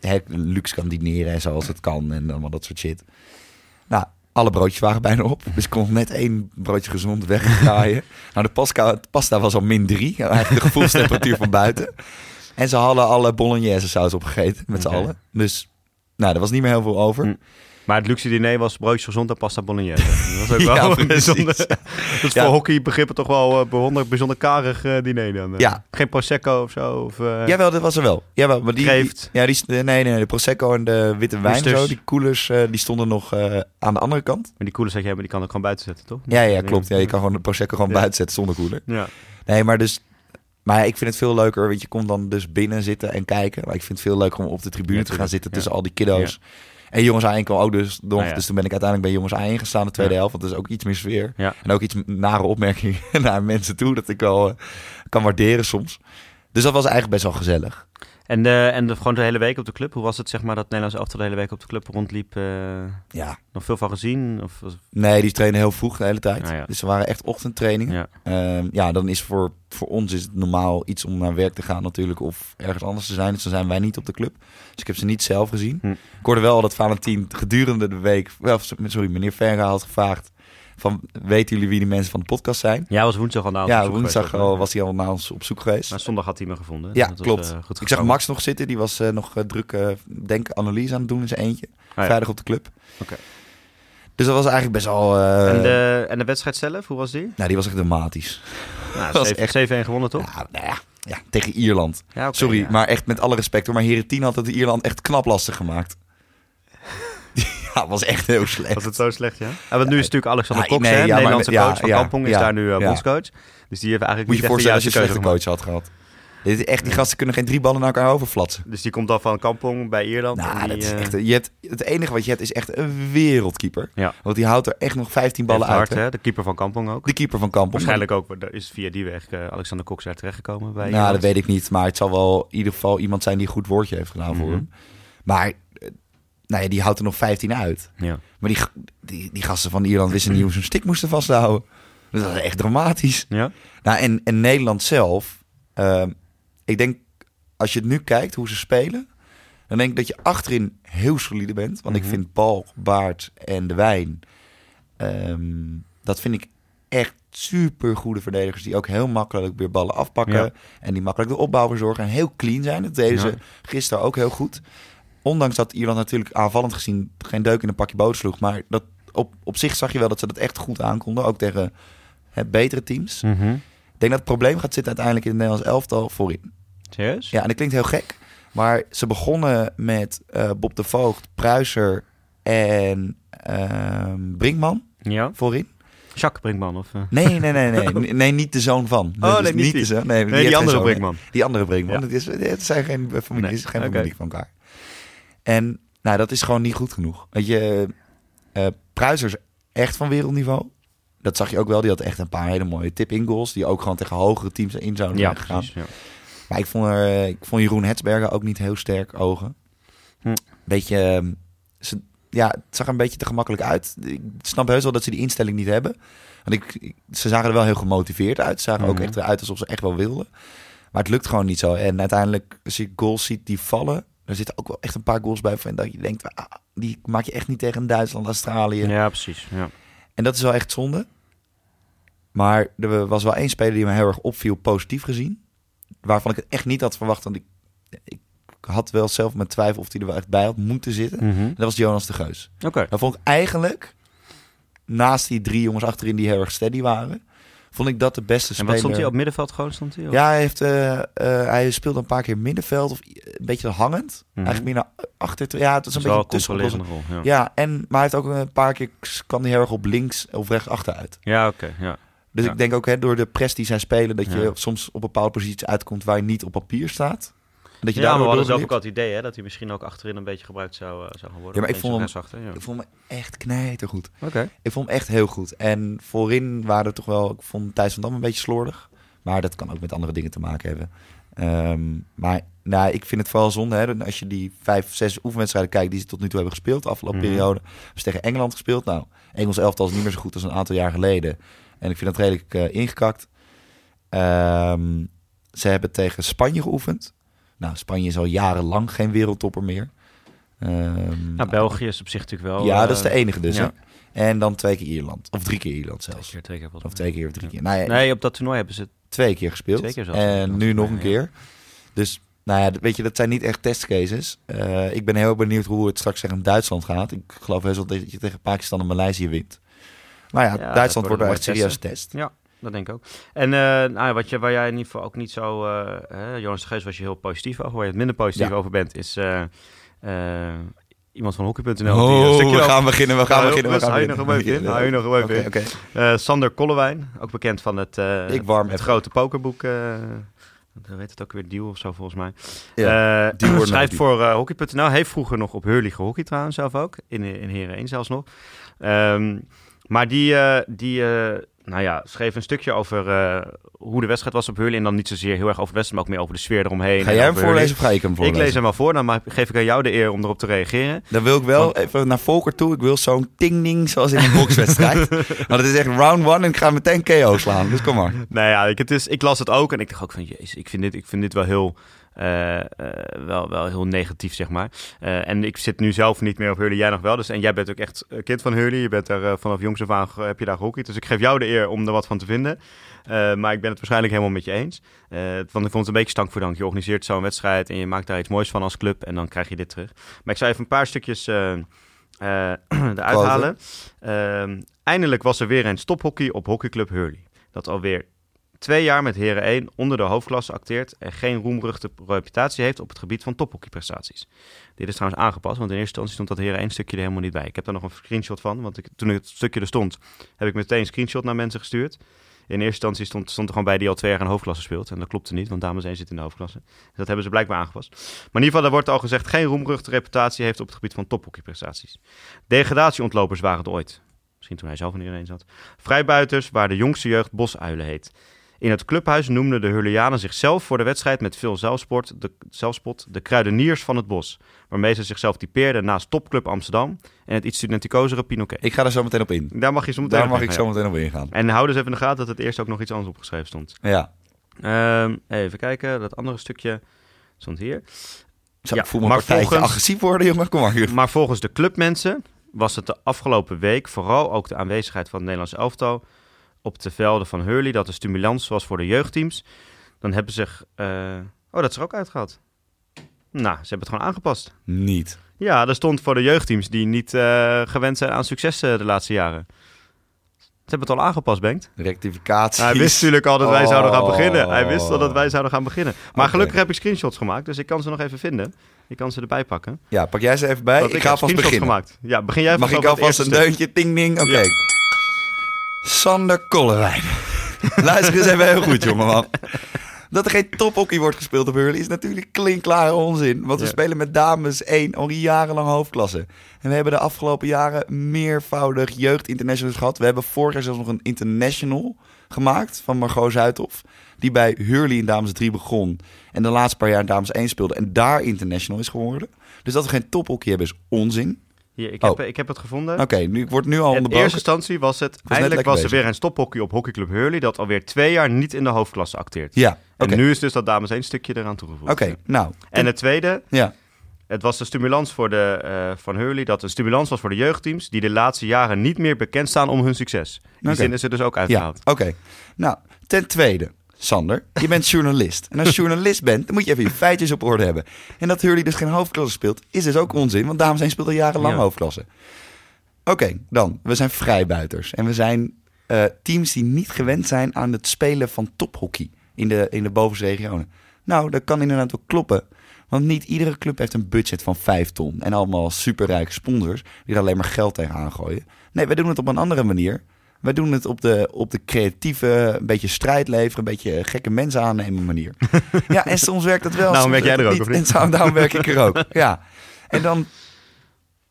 hè, luxe kan dineren en zoals het kan. En allemaal dat soort shit. Nou, alle broodjes waren bijna op. Dus ik kon net één broodje gezond wegdraaien. nou, de pasta, pasta was al min drie. Eigenlijk de gevoelstemperatuur van buiten. En ze hadden alle bolognese saus opgegeten met z'n allen. Dus, nou, er was niet meer heel veel over. Hm. Maar het luxe diner was broodjes gezond en pasta bolognese. Dat was ook wel een bijzonder... Dat is Ja. voor hockeybegrippen toch wel een bijzonder, bijzonder karig eh, diner dan. eh. Ja. Geen prosecco of zo? Of, eh, Jawel, dat was er wel. Jawel, maar die, ja, die, nee, nee, nee, de Prosecco en de witte wijn Oesters. zo, die koelers, eh, die stonden nog eh, aan de andere kant. Maar die koelers dat je hebt, die kan ik gewoon buiten zetten, toch? Ja, ja, klopt. Ja, je kan gewoon de Prosecco gewoon buiten zetten zonder koeler. Ja. Nee, maar dus... Maar ja, ik vind het veel leuker, want je komt dan dus binnen zitten en kijken. Maar ik vind het veel leuker om op de tribune Ja, te gaan zitten Ja. tussen al die kiddo's. En jongens A1 kwam ook dus nog. Ah. Dus toen ben ik uiteindelijk bij jongens A1 gestaan, de tweede helft. Want dat is ook iets meer sfeer. En ook iets nare opmerkingen naar mensen toe. Dat ik wel eh, kan waarderen soms. Dus dat was eigenlijk best wel gezellig. En, de, en de, gewoon de hele week op de club? Hoe was het zeg maar dat Nederlands elftal de hele week op de club rondliep? eh, Ja, nog veel van gezien? Of, was- nee, die trainen heel vroeg de hele tijd. Ah, ja. Dus ze waren echt ochtendtrainingen. ja. Ehm, ja, dan is voor, voor ons is het normaal iets om naar werk te gaan natuurlijk of ergens anders te zijn. Dus dan zijn wij niet op de club. Dus ik heb ze niet zelf gezien. Hm. Ik hoorde wel dat Valentien gedurende de week, wel, sorry, meneer Verga had gevraagd van, weten jullie wie die mensen van de podcast zijn? Ja, was woensdag al na ons ja, op zoek woensdag geweest, al was hij al naar ons op zoek geweest. Maar zondag had hij me gevonden. Ja, Dat was, klopt. eh, goed ik zag. Max nog zitten, die was eh, nog eh, druk, eh, denk analyse aan het doen in zijn eentje. Ah, ja. Vrijdag op de club. Oké. Dus dat was eigenlijk best wel... eh, En, de, en de wedstrijd zelf, hoe was die? Nou, die was echt dramatisch. Nou, was 7 echt- 7-1 gewonnen, toch? Ja, nou ja, ja, tegen Ierland. Ja, Sorry, maar echt met alle respect hoor. Maar Herentin had het Ierland echt knap lastig gemaakt. Ja, was echt heel slecht. Was het zo slecht, ja? ja want nu is natuurlijk Alexander Cox, nee, hè, maar- Nederlandse ja, coach van Kampong, is daar nu ja. bondscoach. Dus die heeft eigenlijk Moet je voorstellen als je een slechte coach had gehad. Dit is echt, die gasten kunnen geen drie ballen naar elkaar overflatsen. Dus die komt dan van Kampong bij Ierland. Nou, en die, dat is eh, echt, je hebt, het enige wat je hebt is echt een wereldkeeper. Ja. Want die houdt er echt nog 15 ballen heeft uit. hard, hè. De keeper van Kampong ook. De keeper van Kampong. Waarschijnlijk ook, is via die weg eh, Alexander Cox daar terechtgekomen bij Nou, Ierland. dat weet ik niet. Maar het zal wel in ieder geval iemand zijn die een goed woordje heeft gedaan voor Mhm. hem. Maar nou ja, die houdt er nog 15 uit. Ja. Maar die, die, die gasten van Ierland wisten niet hoe ze hun stick moesten vasthouden. Dat was echt dramatisch. Ja? Nou, en, en Nederland zelf. ehm, ik denk, als je het nu kijkt hoe ze spelen. Dan denk ik dat je achterin heel solide bent. Want Mhm. ik vind Balk, Baart en De Wijn. ehm, dat vind ik echt super goede verdedigers. Die ook heel makkelijk weer ballen afpakken. Ja. En die makkelijk de opbouw verzorgen. En heel clean zijn. Dat deden Ja. ze gisteren ook heel goed. Ondanks dat Ierland natuurlijk aanvallend gezien geen deuk in een pakje boter sloeg. Maar dat op, op zich zag je wel dat ze dat echt goed aankonden. Ook tegen hè, betere teams. Mhm. Ik denk dat het probleem gaat zitten uiteindelijk in het Nederlands elftal voorin. Serieus? Ja, en dat klinkt heel gek. Maar ze begonnen met eh, Bob de Voogd, Pruiser en ehm, Brinkman Ja? voorin. Jacques Brinkman of... eh, Nee, nee, nee, nee. nee. Nee, niet de zoon van. Oh, Dus nee, niet die. de zoon. Nee, die andere zoon, Brinkman. Die andere Brinkman. Het, is, het zijn geen familie, Nee, is geen familie van elkaar. En nou, dat is gewoon niet goed genoeg. Weet je, eh Pruiser is echt van wereldniveau. Dat zag je ook wel. Die had echt een paar hele mooie tip-in goals. Die ook gewoon tegen hogere teams in zouden Ja, precies. Ja. Maar ik vond, er, eh, ik vond Jeroen Hetsberger ook niet heel sterk ogen. Hm. Beetje, ehm, ze, ja, het zag er een beetje te gemakkelijk uit. Ik snap heus wel dat ze die instelling niet hebben. Want ik, ik- ze zagen er wel heel gemotiveerd uit. Ze zagen ook Mhm. echt eruit alsof ze echt wel wilden. Maar het lukt gewoon niet zo. En uiteindelijk, als je goals ziet die vallen... er zitten ook wel echt een paar goals bij van dat je denkt... ah, die maak je echt niet tegen Duitsland, Australië. Ja, precies. Ja. En dat is wel echt zonde. Maar er was wel één speler die me heel erg opviel, positief gezien. Waarvan ik het echt niet had verwacht. Want ik, ik had wel zelf mijn twijfel of hij er wel echt bij had moeten zitten. Mhm. Dat was Jonas de Geus. Oké. Dat vond ik eigenlijk, naast die drie jongens achterin die heel erg steady waren, vond ik dat de beste En speler. wat stond hij op middenveld gewoon? Stond hij? of? Ja, hij, heeft, eh, eh, hij speelde een paar keer middenveld of een beetje hangend. Mhm. Eigenlijk meer naar achter. Ja, het is een beetje een tussen. controlerende rol. Ja, Ja, en, maar hij heeft ook een paar keer kan hij heel erg op links of rechts achteruit. ja oké. ja. Dus Ja. ik denk ook hè, door de press die zij spelen, dat je soms op bepaalde posities uitkomt waar je niet op papier staat. Dat je ja, maar we hadden zelf ook al het idee hè, dat hij misschien ook achterin een beetje gebruikt zou, eh, zou worden. Ja, maar ik vond hem- ja. Ik vond me echt knijtergoed. Oké. Ik vond hem echt heel goed. En voorin waren er toch wel... Ik vond Thijs van Dam een beetje slordig. Maar dat kan ook met andere dingen te maken hebben. Ehm, maar nou, ik vind het vooral zonde. Hè, als je die vijf, zes oefenwedstrijden kijkt... die ze tot nu toe hebben gespeeld de afgelopen Mhm. periode. Hebben ze tegen Engeland gespeeld. Nou, Engels elftal is niet meer zo goed als een aantal jaar geleden. En ik vind dat redelijk eh, ingekakt. Ehm, ze hebben tegen Spanje geoefend. Nou, Spanje is al jarenlang geen wereldtopper meer. Ehm, Nou, België is op zich natuurlijk wel... ja, dat is eh, de enige dus. ja. En dan twee keer Ierland. Of drie keer Ierland Twee zelfs. keer, twee keer Of twee keer of drie keer. Nou ja, Nee, op dat toernooi hebben ze... twee keer gespeeld. Twee keer zelfs. en nu nog een keer. Dus, nou ja, weet je, dat zijn niet echt testcases. Eh, ik ben heel benieuwd hoe het straks tegen Duitsland gaat. Ik geloof best wel dat je tegen Pakistan en Maleisië wint. Maar ja, Ja, Duitsland wordt wel echt serieus test. Ja, dat denk ik ook. En eh, nou, ja, wat je, waar jij in ieder geval ook niet zo... eh hè, Jonas de Geus was je heel positief over. Waar je het minder positief Ja. over bent, is eh, iemand van Hockey.nl. die een Oh, stukje we gaan beginnen, we gaan Ja, beginnen. We gaan hou je nog een beetje in? Hou je nog een beetje Oké, in? oké. Sander Kollewijn, ook bekend van het, Ik warm het even. grote pokerboek. hoe heet het ook weer? Deal of zo volgens mij. Ja, Eh, Deal or No schrijft voor eh, Hockey.nl. Heeft vroeger nog op Hurley gehockeyd trouwens zelf ook. In, in Heren 1 zelfs nog. Ehm, maar die, die nou ja, schreef een stukje over eh, hoe de wedstrijd was op Hurley. En dan niet zozeer heel erg over de wedstrijd, maar ook meer over de sfeer eromheen. Ga jij hem voorlezen of ga ik hem Ik voorlezen? lees hem wel voor, dan geef ik aan jou de eer om erop te reageren. Dan wil ik wel Want- even naar Volker toe. Ik wil zo'n ting-ding zoals in een bokswedstrijd. Want het is echt round one en ik ga meteen KO slaan. Dus kom maar. Nou ja, ik, het is, ik las het ook en ik dacht ook van, jezus, ik vind dit, ik vind dit wel heel... eh, eh, wel, wel heel negatief, zeg maar. Eh, en ik zit nu zelf niet meer op Hurley, jij nog wel. Dus, en jij bent ook echt kind van Hurley. Je bent er eh, vanaf jongs af aan heb je daar gehockeyd. Dus ik geef jou de eer om er wat van te vinden. Maar ik ben het waarschijnlijk helemaal met je eens. Want ik vond het een beetje stank voor dank. Je organiseert zo'n wedstrijd en je maakt daar iets moois van als club. En dan krijg je dit terug. Maar ik zou even een paar stukjes eh, eruit halen. Ehm, eindelijk was er weer een stophockey op hockeyclub Hurley. Dat alweer twee jaar met Heren 1 onder de hoofdklasse acteert en geen roemruchte reputatie heeft op het gebied van tophockeyprestaties. Dit is trouwens aangepast, want in eerste instantie stond dat Heren 1 stukje er helemaal niet bij. Ik heb daar nog een screenshot van, want ik, toen het stukje er stond, heb ik meteen een screenshot naar mensen gestuurd. In eerste instantie stond, stond er gewoon bij die al twee jaar in hoofdklasse speelt. En dat klopte niet, want dames 1 zit in de hoofdklasse. Dus dat hebben ze blijkbaar aangepast. Maar in ieder geval, daar wordt al gezegd, geen roemruchte reputatie heeft op het gebied van tophockeyprestaties. Degradatieontlopers waren het ooit. Misschien toen hij zelf in 1 zat. Vrijbuiters, waar de jongste jeugd bosuilen heet. In het clubhuis noemden de Hurlianen zichzelf voor de wedstrijd met veel zelfsport, de, zelfspot de kruideniers van het bos. Waarmee ze zichzelf typeerden naast Topclub Amsterdam en het iets studenticozere Pinoquet. Ik ga er zo meteen op in. Daar mag je zo meteen Daar nog mag ik zo meteen op ingaan. En hou dus even in de gaten dat het eerst ook nog iets anders opgeschreven stond. Ja. Ehm, even kijken, dat andere stukje stond hier. Zo, Ja, ik voel me maar volgens- agressief worden, jongen. Kom maar. Maar volgens de clubmensen was het de afgelopen week vooral ook de aanwezigheid van het Nederlands elftal op de velden van Hurley dat de stimulans was voor de jeugdteams. Dan hebben ze... eh, oh, dat is er ook uitgehaald. Nou, ze hebben het gewoon aangepast. Niet. Ja, er stond voor de jeugdteams die niet eh, gewend zijn aan succes eh, de laatste jaren. Ze hebben het al aangepast, Bengt. Rectificatie. Hij wist natuurlijk al dat wij zouden gaan Oh. beginnen. Hij wist al dat wij zouden gaan beginnen. Maar gelukkig heb ik screenshots gemaakt, dus ik kan ze nog even vinden. Ik kan ze erbij pakken. Ja, pak jij ze even bij. Ik ga alvast screenshots beginnen. gemaakt. Ja, begin jij Mag ik alvast een deuntje? Ting ding. Oké. Ja. Sander Kollewijn. Luister eens even heel goed, jongeman. Dat er geen tophockey wordt gespeeld op Hurley is natuurlijk klinkklare onzin. Want we Ja. spelen met dames 1 al jarenlang hoofdklasse. En we hebben de afgelopen jaren meervoudig jeugdinternationals gehad. We hebben vorig jaar zelfs nog een international gemaakt van Margot Zuidhof. Die bij Hurley in dames 3 begon. En de laatste paar jaar in dames 1 speelde. En daar international is geworden. Dus dat we geen tophockey hebben is onzin. Hier, ik heb, Oh. ik heb het gevonden. Oké, nu ik word nu al in onderbroken. eerste instantie was het... net eindelijk was er weer een stophockey op hockeyclub Hurley... dat alweer twee jaar niet in de hoofdklasse acteert. Ja. En nu is dus dat dames één stukje eraan toegevoegd. Oké, nou. En het tweede... Ja. het was een stimulans voor de, eh, van Hurley dat een stimulans was voor de jeugdteams die de laatste jaren niet meer bekend staan om hun succes. In die zin is het dus ook Ja, uitgehaald. oké. Nou, ten tweede, Sander, je bent journalist. En als je journalist bent, dan moet je even je feitjes op orde hebben. En dat Hurley dus geen hoofdklasse speelt, is dus ook onzin. Want dames zijn speelt al jarenlang Ja. hoofdklasse. Oké, dan. We zijn vrijbuiters. En we zijn eh, teams die niet gewend zijn aan het spelen van tophockey in de, in de bovenste regionen. Nou, dat kan inderdaad wel kloppen. Want niet iedere club heeft een budget van 5 ton. En allemaal superrijke sponsors die er alleen maar geld tegenaan gooien. Nee, wij doen het op een andere manier. Wij doen het op de, op de creatieve, een beetje strijd leveren, een beetje gekke mensen aannemen manier. ja, en soms werkt dat wel. Daarom soms werk jij er ook, of niet? En zo, daarom werk ik er ook. Ja. En dan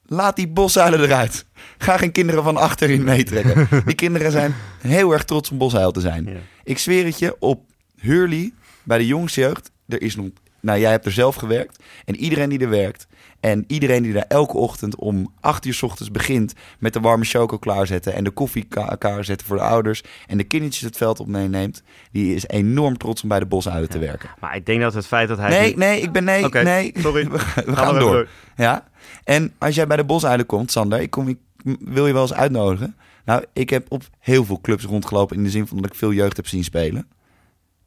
laat die boszuilen eruit. Ga geen kinderen van achterin meetrekken. Die kinderen zijn heel erg trots om boshuil te zijn. Ja. Ik zweer het je, op Hurley, bij de jongste jeugd, er is nog... Nou, jij hebt er zelf gewerkt. En iedereen die er werkt, en iedereen die daar elke ochtend om 8 uur 's ochtends begint met de warme choco klaarzetten en de koffie ka- klaarzetten voor de ouders en de kindertjes het veld op meeneemt, die is enorm trots om bij de bosuilen te werken. Maar ik denk dat het feit dat hij... Nee, nee, ik ben nee, nee. sorry. We, gaan- we door. door. Ja. En als jij bij de bosuilen komt, Sander, ik, kom, ik wil je wel eens uitnodigen. Nou, ik heb op heel veel clubs rondgelopen in de zin van dat ik veel jeugd heb zien spelen.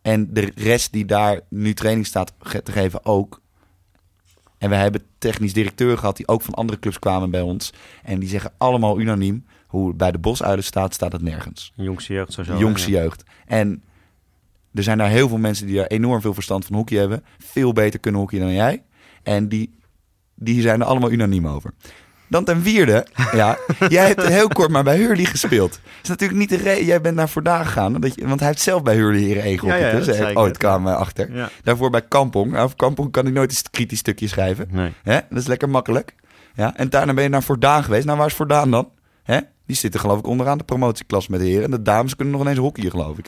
En de rest die daar nu training staat te geven ook. En we hebben technisch directeur gehad die ook van andere clubs kwamen bij ons. En die zeggen allemaal unaniem, hoe bij de bosuilen staat, staat het nergens. Jongste jeugd sowieso. Jongste ja. jeugd. En er zijn daar heel veel mensen die daar enorm veel verstand van hockey hebben. Veel beter kunnen hockey dan jij. En die, die zijn er allemaal unaniem over. Dan ten vierde, ja, jij hebt heel kort maar bij Hurley gespeeld. Dat is natuurlijk niet de reden, jij bent naar Voorda gegaan. Je, want hij heeft zelf bij Hurley hier één Ja, ja, dus hij ik ooit net. kwam achter. Ja. Daarvoor bij Kampong. Nou, voor Kampong kan hij nooit een kritisch stukje schrijven. Nee. Hè? Dat is lekker makkelijk. Ja? En daarna ben je naar Voordaan geweest. Nou, waar is Voordaan dan? Hè? Die zitten geloof ik onderaan de promotieklas met de heren. En de dames kunnen nog ineens hockeyen, geloof ik.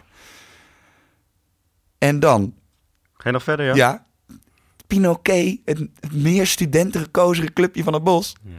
En dan, Ga je nog verder, ja? ja, Pinoquet, het, het meer studentengekozere clubje van het bos. Ja.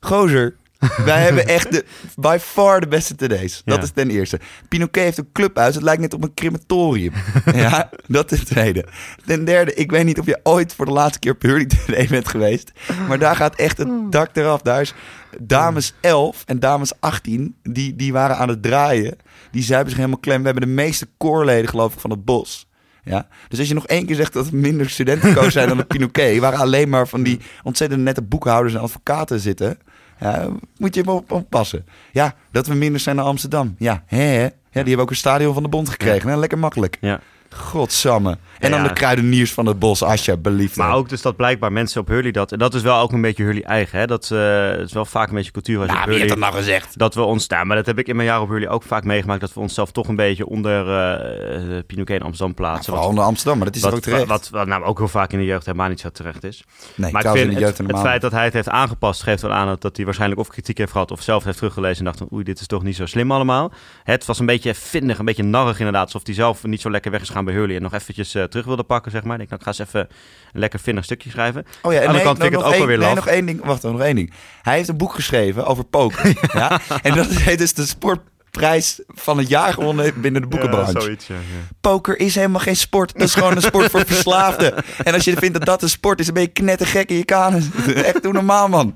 Gozer, wij hebben echt de, by far de beste TD's. Dat Ja. is ten eerste. Pinoquet heeft een clubhuis. Het lijkt net op een crematorium. ja, dat ten tweede. Ten derde, ik weet niet of je ooit voor de laatste keer op Hurley TD bent geweest. Maar daar gaat echt het dak eraf. Daar is dames 11 en dames 18. Die, die waren aan het draaien. Die zuipen zich helemaal klem. We hebben de meeste koorleden geloof ik van het bos. Ja? Dus als je nog één keer zegt dat er minder studentenkoos zijn dan de Pinoquet, waar alleen maar van die ontzettend nette boekhouders en advocaten zitten, ja, moet je op oppassen. Ja, dat we minder zijn dan Amsterdam. Ja, hè, hè? Ja, die hebben ook een stadion van de bond gekregen. Nou, lekker makkelijk. Ja. Godsamme. En dan Ja. de kruideniers van het bos, alsjeblieft. Maar ook dus dat blijkbaar mensen op Hurley dat... En dat is wel ook een beetje Hurley eigen, hè? Dat eh, is wel vaak een beetje cultuur als je Nou, wie heeft Hurley... dat nou gezegd? Dat we ons, nou, maar dat heb ik in mijn jaar op Hurley ook vaak meegemaakt, dat we onszelf toch een beetje onder eh uh, Pinoquet in Amsterdam plaatsen. Vooral onder Amsterdam, maar dat is wat, ook terecht. Wat, wat nou ook heel vaak in de jeugd helemaal niet zo terecht is. nee, maar ik vind in de het, jeugd het feit dat hij het heeft aangepast geeft wel aan dat, hij waarschijnlijk of kritiek heeft gehad of zelf heeft teruggelezen en dacht van oei, dit is toch niet zo slim allemaal. Het was een beetje vindig, een beetje narrig inderdaad, alsof hij zelf niet zo lekker weg is gaan bij Hurley en nog eventjes eh, terug wilde pakken, zeg maar. Ik nou, ga eens even een lekker vinnig stukje schrijven. Oh ja, Aan de en nee, kant vind ik het ook één- weer Nee, laf. nog één ding. Wacht, nog één ding. Hij heeft een boek geschreven over poker. ja. En dat heet dus de sportprijs van het jaar gewonnen binnen de boekenbranche. Ja, zoiets, ja, ja. Poker is helemaal geen sport. Dat is gewoon een sport voor verslaafden. En als je vindt dat dat een sport is, dan ben je knettergek in je kanus. Echt doe normaal, man.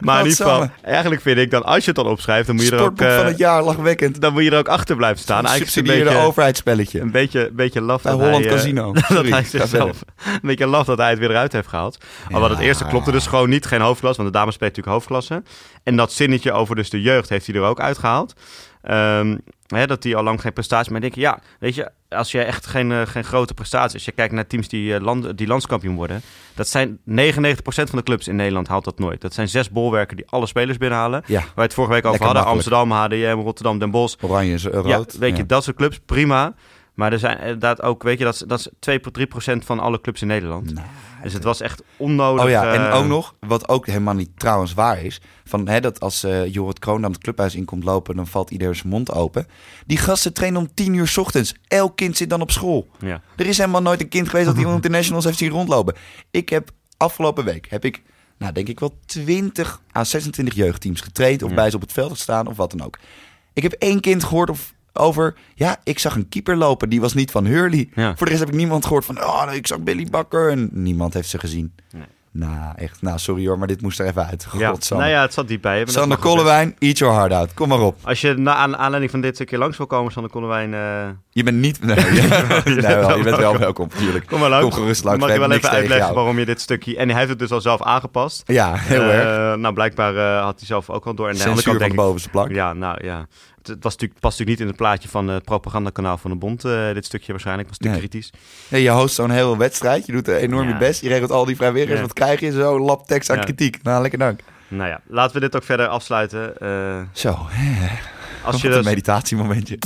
Maar in ieder geval, eigenlijk vind ik dan, als je het dan opschrijft, dan moet je er ook, van eh, het jaar, lachwekkend. dan moet je er ook achter blijven staan. Een Eigenlijk een beetje, overheidsspelletje. een beetje, een beetje laf Bij dat Holland hij, eh, Casino. dat Sorry, hij zichzelf, een beetje laf dat hij het weer eruit heeft gehaald. Maar wat het Ja. eerste klopte dus gewoon niet, geen hoofdklas, want de dames spelen natuurlijk hoofdklasse. En dat zinnetje over dus de jeugd heeft hij er ook uitgehaald. Ehm, hè, dat die al lang geen prestatie meer denken. Ja, weet je, als je echt geen, eh, geen grote prestaties, als je kijkt naar teams die, eh, land, die landskampioen worden, dat zijn 99% van de clubs in Nederland haalt dat nooit. Dat zijn zes bolwerken die alle spelers binnenhalen. Ja, Waar we het vorige week over Lekker hadden, makkelijk. Amsterdam, HDM, Rotterdam, Den Bosch. oranje, rood. Ja, weet je, Ja. dat soort clubs, prima. Maar er zijn inderdaad ook, weet je, dat is, dat is 2 tot 3 procent van alle clubs in Nederland. Nou, dus het was echt onnodig. Oh ja, en eh, ook nog, wat ook helemaal niet trouwens waar is, van hè, dat als eh Jorrit Kroon dan het clubhuis in komt lopen, dan valt iedereen zijn mond open. Die gasten trainen om tien uur 's ochtends. Elk kind zit dan op school. Ja. Er is helemaal nooit een kind geweest dat die internationals heeft zien rondlopen. Ik heb afgelopen week, heb ik, nou denk ik wel 20 à 26 jeugdteams getraind of Ja. bij ze op het veld gestaan of wat dan ook. Ik heb één kind gehoord of, over, ja, ik zag een keeper lopen, die was niet van Hurley. Ja. Voor de rest heb ik niemand gehoord van, oh, ik zag Billy Bakker en niemand heeft ze gezien. Nee. Nou, echt. Nou, sorry hoor, maar dit moest er even uit. Ja, Godsamme. nou ja, het zat diep bij je. Sander. Kollewijn, eat your heart out. Kom maar op. Als je na aan aanleiding van dit een keer langs wil komen, Sander Kollewijn, eh Je bent niet... Nee, nee, wel, je bent wel welkom, natuurlijk. kom maar langs. Kom gerust langs. Mag je wel even uitleggen jou. waarom je dit stukje... En hij heeft het dus al zelf aangepast. Ja, heel Eh, erg. Nou, blijkbaar eh, had hij zelf ook al door. En de Censuur kant van denk de ik... bovenste plank. Ja, nou ja. Het, het was natuurlijk, past natuurlijk niet in het plaatje van het propagandakanaal van de Bond. eh, dit stukje waarschijnlijk. was natuurlijk Nee. kritisch. Nee, je host zo'n hele wedstrijd. Je doet er enorm Ja. je best. Je regelt al die vrijwilligers. Ja. Wat krijg je? Zo lap tekst aan Ja. kritiek. Nou, lekker dank. Nou ja, laten we dit ook verder afsluiten. Eh, Zo, hè. als je Wat een dus... meditatiemomentje.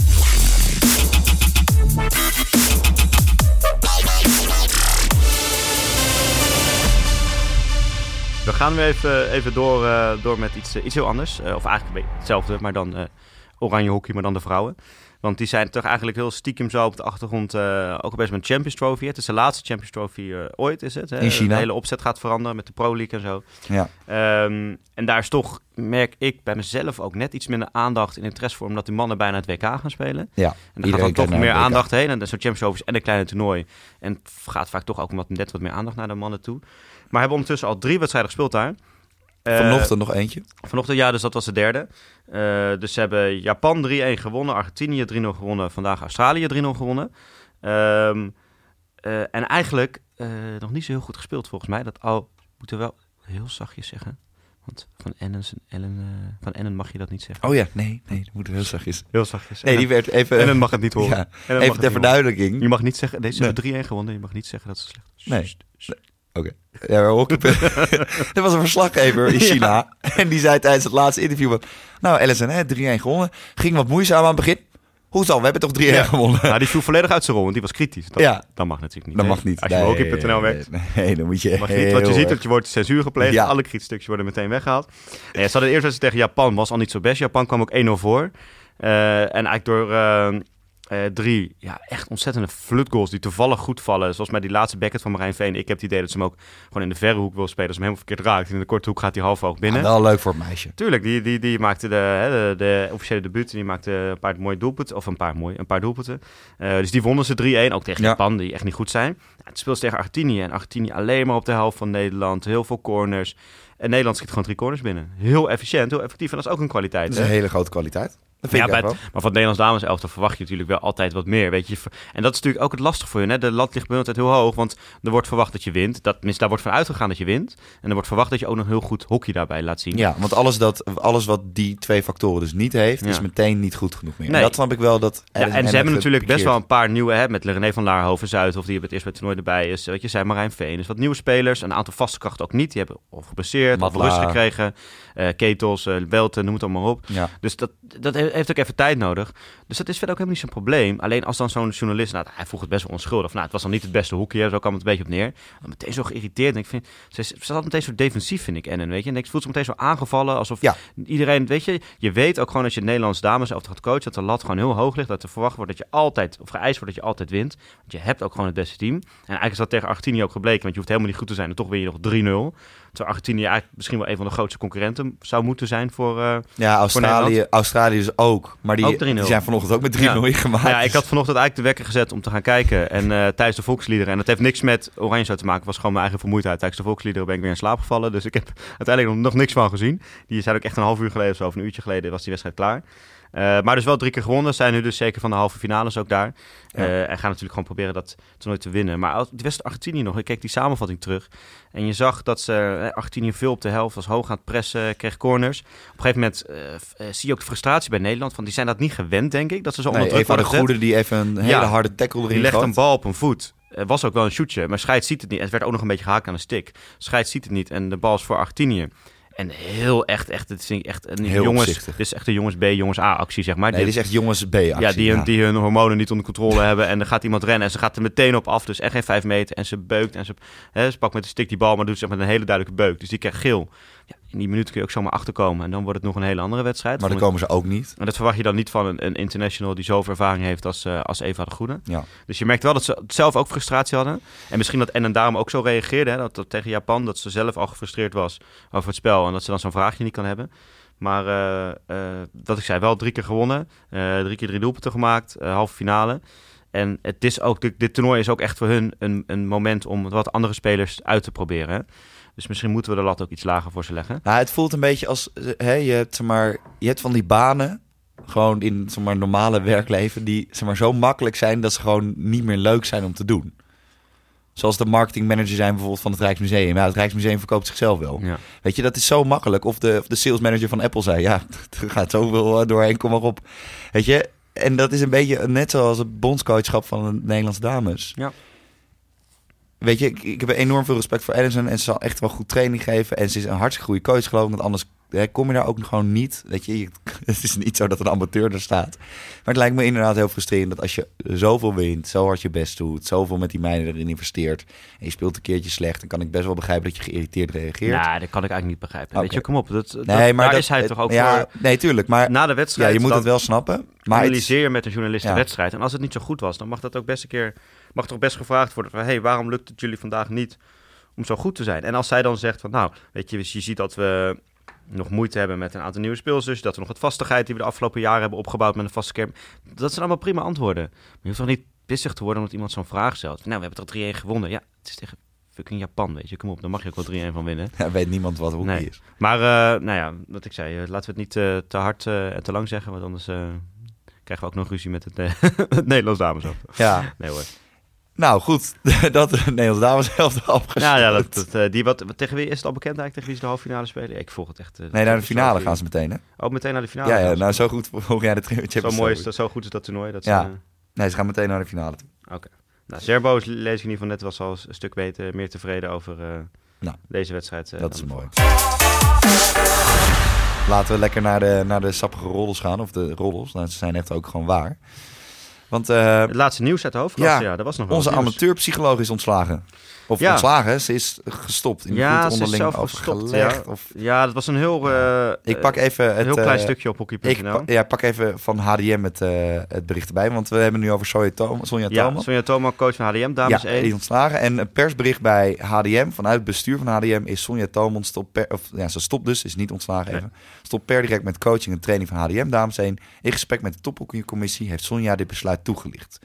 We gaan weer even, even door, eh, door met iets, iets heel anders. Of eigenlijk hetzelfde, maar dan oranje hockey, maar dan de vrouwen. Want die zijn toch eigenlijk heel stiekem zo op de achtergrond eh, ook best met Champions Trophy. Het is de laatste Champions Trophy eh, ooit, is het. Hè? In China. De hele opzet gaat veranderen met de Pro League en zo. Ja. Ehm, en daar is toch, merk ik bij mezelf ook net iets minder aandacht en interesse voor, omdat die mannen bijna het WK gaan spelen. Ja, En daar gaat dan toch meer aandacht heen. En zo'n Champions Trophy en een kleine toernooi. En het gaat vaak toch ook net wat meer aandacht naar de mannen toe. Maar hebben ondertussen al drie wedstrijden gespeeld daar. Vanochtend nog eentje. Vanochtend, ja, dus dat was de derde. Eh, dus ze hebben Japan 3-1 gewonnen, Argentinië 3-0 gewonnen, vandaag Australië 3-0 gewonnen. Eh, en eigenlijk eh, nog niet zo heel goed gespeeld volgens mij. Dat al moeten we wel heel zachtjes zeggen. Want van Ennen, Ellen, eh, van Ennen mag je dat niet zeggen. Oh ja, nee, nee, dat moet heel zachtjes. Heel zachtjes. Nee, die werd even... Ennen mag het niet horen. Ja, even ter verduidelijking. Je mag niet zeggen, deze hebben 3-1 gewonnen. Je mag niet zeggen dat ze slecht Nee. Sst, sst. Ja, er was een verslaggever in China. En die zei tijdens het laatste interview... van, Nou, LSN, hè, 3-1 gewonnen. Ging wat moeizaam aan het begin. Hoezo? We hebben toch 3-1 Ja. gewonnen? Nou, die viel volledig uit zijn rol, want die was kritisch. Dat, Ja. dat mag natuurlijk niet. Dat Nee. mag niet. Als je Nee, hockey.nl werkt, Nee, nee, dan moet je Mag niet, want je ziet dat je wordt censuur gepleegd. Ja. Alle krietstukjes worden meteen weggehaald. Nee, ze hadden eerst tegen Japan, was al niet zo best. Japan kwam ook 1-0 voor. Eh, en eigenlijk door eh, eh, drie ja, echt ontzettende flutgoals die toevallig goed vallen. Zoals met die laatste backet van Marijn Veen. Ik heb het idee dat ze hem ook gewoon in de verre hoek wil spelen. Als hem helemaal verkeerd raakt. In de korte hoek gaat hij half hoog binnen. Ah, wel leuk voor het meisje. Tuurlijk, die, die, die maakte de, hè, de, de officiële debuut. Die maakte een paar mooie doelpunten. Of een paar mooie, een paar doelpunten. Eh, dus die wonnen ze 3-1. Ook tegen Ja. Japan, die echt niet goed zijn. Ja, het speelt tegen Argentinië. En Argentinië alleen maar op de helft van Nederland. Heel veel corners. En Nederland schiet gewoon drie corners binnen. Heel efficiënt, heel effectief. En dat is ook een kwaliteit. Dat is hè? een hele grote kwaliteit. Dat vind Ja, ik bij. Maar van het Nederlands dames elftal verwacht je natuurlijk wel altijd wat meer. Weet je. En dat is natuurlijk ook het lastige voor je. Hè? De lat ligt bij altijd heel hoog. Want er wordt verwacht dat je wint. Dat, daar wordt van uitgegaan dat je wint. En er wordt verwacht dat je ook nog heel goed hockey daarbij laat zien. Ja, want alles, dat, alles wat die twee factoren dus niet heeft, Ja. is meteen niet goed genoeg meer. Nee. En dat snap ik wel. Dat Ja, en ze hebben natuurlijk best wel een paar nieuwe, hè, met René van Laarhoven, Zuidhof, die hebben het eerst bij het toernooi erbij is. Weet je, zijn Marijn Veen, dus wat nieuwe spelers. Een aantal vaste krachten ook niet. Die hebben of geblesseerd, of rust gekregen. Eh Ketels, eh Welten, noem het allemaal op. Ja. Dus dat, dat he- heeft ook even tijd nodig. Dus dat is verder ook helemaal niet zo'n probleem. Alleen als dan zo'n journalist, nou, hij vroeg het best wel onschuldig. Nou, het was dan niet het beste hoekje, zo kwam het een beetje op neer. Dan meteen zo geïrriteerd. En ik vind, ze, ze zat meteen zo defensief, vind ik. En weet je, en ik voel ze meteen zo aangevallen, alsof Ja. iedereen, weet je, je weet ook gewoon als je Nederlands dames zelf gaat coachen, dat de lat gewoon heel hoog ligt. Dat er verwacht wordt dat je altijd, of geëist wordt dat je altijd wint. Want je hebt ook gewoon het beste team. En eigenlijk is dat tegen Argentinië ook gebleken, want je hoeft helemaal niet goed te zijn. En toch win je nog 3-0. Terwijl Argentinië eigenlijk misschien wel een van de grootste concurrenten zou moeten zijn voor... eh, Ja, Australië, Australië is ook. Maar die, Ook 3-0. die zijn vanochtend ook met 3-0 Ja. ingemaakt. Nou ja, ik had vanochtend eigenlijk de wekker gezet om te gaan kijken. En eh, tijdens de volksliederen. En dat heeft niks met Oranje te maken. Het was gewoon mijn eigen vermoeidheid. Tijdens de volksliederen ben ik weer in slaap gevallen. Dus ik heb uiteindelijk nog, nog niks van gezien. Die zijn ook echt een half uur geleden of zo. Of een uurtje geleden was die wedstrijd klaar. Eh, maar dus wel drie keer gewonnen. Zijn nu dus zeker van de halve finales ook daar. Ja. Eh, en gaan natuurlijk gewoon proberen dat toernooi te winnen. Maar als- die wedstrijd Argentinië nog. Ik keek die samenvatting terug. En je zag dat ze eh, Argentinië veel op de helft was hoog aan het pressen. Kreeg corners. Op een gegeven moment eh, zie je ook de frustratie bij Nederland. Van die zijn dat niet gewend, denk ik. Dat ze zo onder Nee, druk Eva de. Goede die even een hele Ja. harde tackle erin Die legt een bal op een voet. Er was ook wel een shootje, maar Scheidt ziet het niet. Het werd ook nog een beetje gehaakt aan de stick. Scheidt ziet het niet en de bal is voor Argentinië. En heel echt, echt, het is echt een Heel jongens, opzichtig. dit is echt een jongens B, jongens A actie, zeg maar. Nee, dit Die- is echt jongens B-actie. ja, die, hun, die hun hormonen niet onder controle hebben. En dan gaat iemand rennen en ze gaat er meteen op af. Dus echt geen vijf meter. En ze beukt en ze, hè, ze pakt met de stick die bal, maar doet zeg met een hele duidelijke beuk. Dus die krijgt geel. Ja, in die minuten kun je ook zomaar achterkomen. En dan wordt het nog een hele andere wedstrijd. Maar dan komen ze ook niet. en dat verwacht je dan niet van een, een international die zoveel ervaring heeft als, eh, als Eva de Goede. Ja. Dus je merkt wel dat ze zelf ook frustratie hadden. En misschien dat en daarom ook zo reageerde. Hè, dat, dat tegen Japan, dat ze zelf al gefrustreerd was over het spel. En dat ze dan zo'n vraagje niet kan hebben. Maar eh, eh, wat ik zei, wel drie keer gewonnen. eh, drie keer drie doelpunten gemaakt. eh, halve finale. En het is ook, dit, dit toernooi is ook echt voor hun een, een moment om wat andere spelers uit te proberen. hè. Dus misschien moeten we de lat ook iets lager voor ze leggen. Nou, het voelt een beetje als, eh, hè, je, hebt, zeg maar, je hebt van die banen, gewoon in zeg maar, normale werkleven, die zeg maar, zo makkelijk zijn dat ze gewoon niet meer leuk zijn om te doen. Zoals de marketingmanager zijn bijvoorbeeld van het Rijksmuseum. Ja, het Rijksmuseum verkoopt zichzelf wel. Ja. Weet je, dat is zo makkelijk. Of de, of de salesmanager van Apple zei, ja, er gaat zoveel eh, doorheen, kom maar op. Weet je, en dat is een beetje net zoals het bondscoachschap van de Nederlandse dames. Ja. Weet je, ik, ik heb enorm veel respect voor Edison en ze zal echt wel goed training geven. En ze is een hartstikke goede coach geloof ik, want anders hè, kom je daar ook gewoon niet. Weet je, je- het is niet zo dat een amateur er staat. Maar het lijkt me inderdaad heel frustrerend dat als je zoveel wint, zo hard je best doet, zoveel met die meiden erin investeert en je speelt een keertje slecht, dan kan ik best wel begrijpen dat je geïrriteerd reageert. Ja, dat kan ik eigenlijk niet begrijpen. Weet je, kom op. Dat, dat- nee, maar daar dat, is hij toch ook ja, voor. Nee, tuurlijk. Maar Na de ja, wedstrijd. je moet het wel snappen. Maar analyseer met een journalist de Ja. wedstrijd. En als het niet zo goed was, dan mag dat ook best een keer. Mag toch best gevraagd worden van, hey, waarom lukt het jullie vandaag niet om zo goed te zijn? En als zij dan zegt van, nou, weet je, je ziet dat we nog moeite hebben met een aantal nieuwe speelsters, dat we nog wat vastigheid die we de afgelopen jaren hebben opgebouwd met een vaste kern. Dat zijn allemaal prima antwoorden. Maar je hoeft toch niet pissig te worden omdat iemand zo'n vraag stelt. Nou, we hebben toch 3-1 gewonnen. Ja, het is tegen fucking Japan, weet je. Kom op, dan mag je ook wel 3-1 van winnen. ja, weet niemand wat hockey Nee. is. Maar, eh, nou ja, wat ik zei, eh, laten we het niet eh, te hard en te lang zeggen, want anders krijgen we ook nog ruzie met het, het Nederlands dames. Ja, Nee hoor. Nou goed. dat de Nederlandse dames helft afgesloten. Ja, ja dat, dat, eh, die wat, tegen wie is het al bekend eigenlijk? Tegen wie ze de halve finale spelen? Ik volg het echt. eh, Nee, naar de finale gaan ze meteen, hè? Oh, meteen naar de finale. Ja, ja, nou zo goed volg jij de Champions zo mooi is dat, zo goed is dat toernooi. Dat Ja. ze, Nee, ze gaan meteen naar de finale toe. eh, Oké. Nou, Zerbo is- lees ik in ieder geval net was al een stuk beter, meer tevreden over eh, Nou, deze wedstrijd. eh, dat is mooi. Laten we lekker naar de, naar de sappige roddels gaan. Of de roddels. Nou, ze zijn echt ook gewoon waar. Want eh, Het laatste nieuws uit de hoofdklasse, Ja, ja, dat was nog wel onze amateurpsycholoog is ontslagen. Of Ja. ontslagen, ze is gestopt. In Ja, goed ze is onderling zelf gestopt, overgelegd. ja. Of, Ja, dat was een heel, eh, ik pak even het... heel klein eh, stukje op hockey.nl. pa- ja, pak even van HDM het, eh, het bericht erbij. Want we hebben nu over Sonja Thomas. Sonja Ja. Sonja coach van HDM, dames ja, 1. die is ontslagen. En een persbericht bij HDM, vanuit het bestuur van HDM, is Sonja Thomas stop per, of, ja, ze stopt dus, is niet ontslagen Nee. even. Stopt per direct met coaching en training van HDM, dames 1. In gesprek met de tophockeycommissie heeft Sonja dit besluit toegelicht.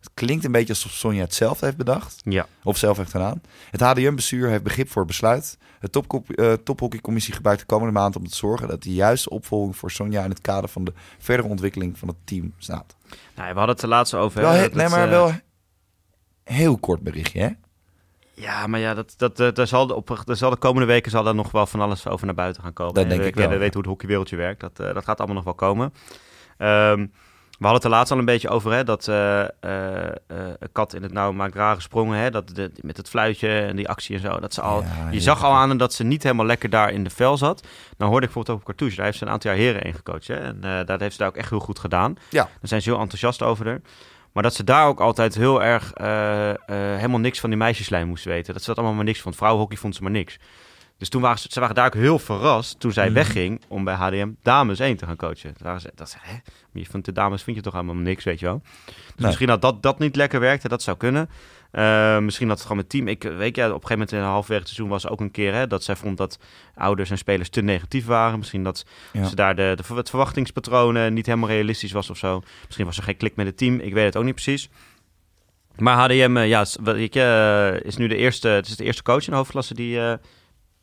Het klinkt een beetje alsof Sonja het zelf heeft bedacht. Ja, Of zelf heeft gedaan. Het HDM-bestuur heeft begrip voor het besluit. De topkop- eh, tophockeycommissie gebruikt de komende maand om te zorgen dat de juiste opvolging voor Sonja in het kader van de verdere ontwikkeling van het team staat. nou, we hadden het er laatst over. Wel, he- dat nee, het, maar eh, wel heel kort berichtje, hè? Ja, maar ja, dat, dat, dat, daar zal de, op, daar zal de komende weken zal er nog wel van alles over naar buiten gaan komen. Dat En denk we, ik wel, We ja. weten hoe het hockeywereldje werkt. Dat, eh, dat gaat allemaal nog wel komen. Ehm, we hadden het er laatst al een beetje over, hè, dat een kat in het nauw maakt rare sprongen. Hè, dat de, met het fluitje en die actie en zo. Dat ze al, Ja, je zag al aan dat ze niet helemaal lekker daar in de vel zat. Nou hoorde ik bijvoorbeeld ook op Cartouche. Daar heeft ze een aantal jaar heren in gecoacht. Hè, en eh dat heeft ze daar ook echt heel goed gedaan. Ja. Daar zijn ze heel enthousiast over haar. Maar dat ze daar ook altijd heel erg helemaal niks van die meisjeslijn moest weten. Dat ze dat allemaal maar niks vond. Vrouwenhockey vond ze maar niks. Dus toen waren ze, ze waren daar ook heel verrast toen zij Mhm. wegging om bij HDM dames 1 te gaan coachen. Toen waren ze, dat ze, hè? Maar je vindt de dames vind je toch helemaal niks, weet je wel. Dus Nee. misschien dat, dat dat niet lekker werkte, dat zou kunnen. Eh, misschien dat het gewoon met team. Ik weet ja, op een gegeven moment in halverwege het seizoen was ook een keer hè, dat zij vond dat ouders en spelers te negatief waren. Misschien dat Ja. ze daar de, de, het verwachtingspatronen niet helemaal realistisch was of zo. Misschien was er geen klik met het team. Ik weet het ook niet precies. Maar HDM eh, ja, is, eh, is nu de eerste, het is de eerste coach in de hoofdklasse die eh,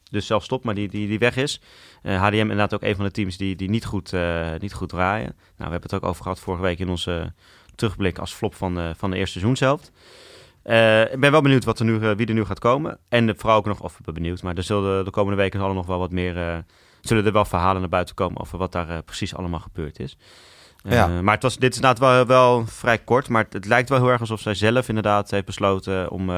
dus zelf stopt, maar die, die, die weg is. Eh, HDM inderdaad ook een van de teams die, die niet, goed, eh, niet goed draaien. Nou, we hebben het ook over gehad vorige week in onze terugblik als flop van, de van de eerste seizoenshelft. Eh, ik ben wel benieuwd wat er nu, wie er nu gaat komen. En vooral ook nog, of ik ben benieuwd, maar er zullen de komende weken nog wel wat meer, zullen er wel verhalen naar buiten komen over wat daar precies allemaal gebeurd is. Maar het was, dit is inderdaad wel, wel vrij kort, maar het, het lijkt wel heel erg alsof zij zelf inderdaad heeft besloten om...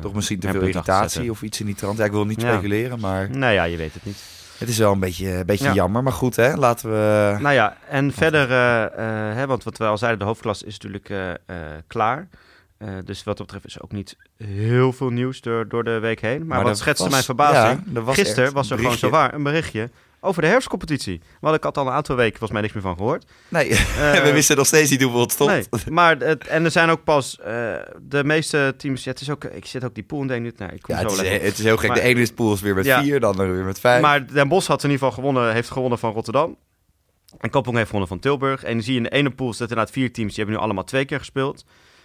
Toch misschien te veel irritatie of iets in die trant. Ja, ik wil niet Ja. speculeren, maar Nou ja, je weet het niet. het is wel een beetje, een beetje Ja. jammer. Maar goed, hè, laten we... Nou ja, en verder, eh, eh, hè, want wat we al zeiden, de hoofdklas is natuurlijk eh, eh, klaar. Eh, dus wat dat betreft is ook niet heel veel nieuws door, door de week heen. Maar, wat schetste was- mijn verbazing, ja, er was gisteren was er gewoon zo waar een berichtje over de herfstcompetitie. Want ik had al een aantal weken volgens mij niks meer van gehoord. Nee, Eh, we wisten nog steeds niet hoeveel het stond. Nee, maar het, en er zijn ook pas eh, de meeste teams. Ja, het is ook, ik zit ook die pool en denk nu, nou, ik kom Ja, zo het, is, het is heel gek. Maar- de ene is pool is weer met Ja. vier, de andere weer met vijf. Maar Den Bosch had in ieder geval gewonnen, heeft gewonnen van Rotterdam. En Kampong heeft gewonnen van Tilburg. En dan zie je in de ene pool zitten inderdaad vier teams. Die hebben nu allemaal twee keer gespeeld.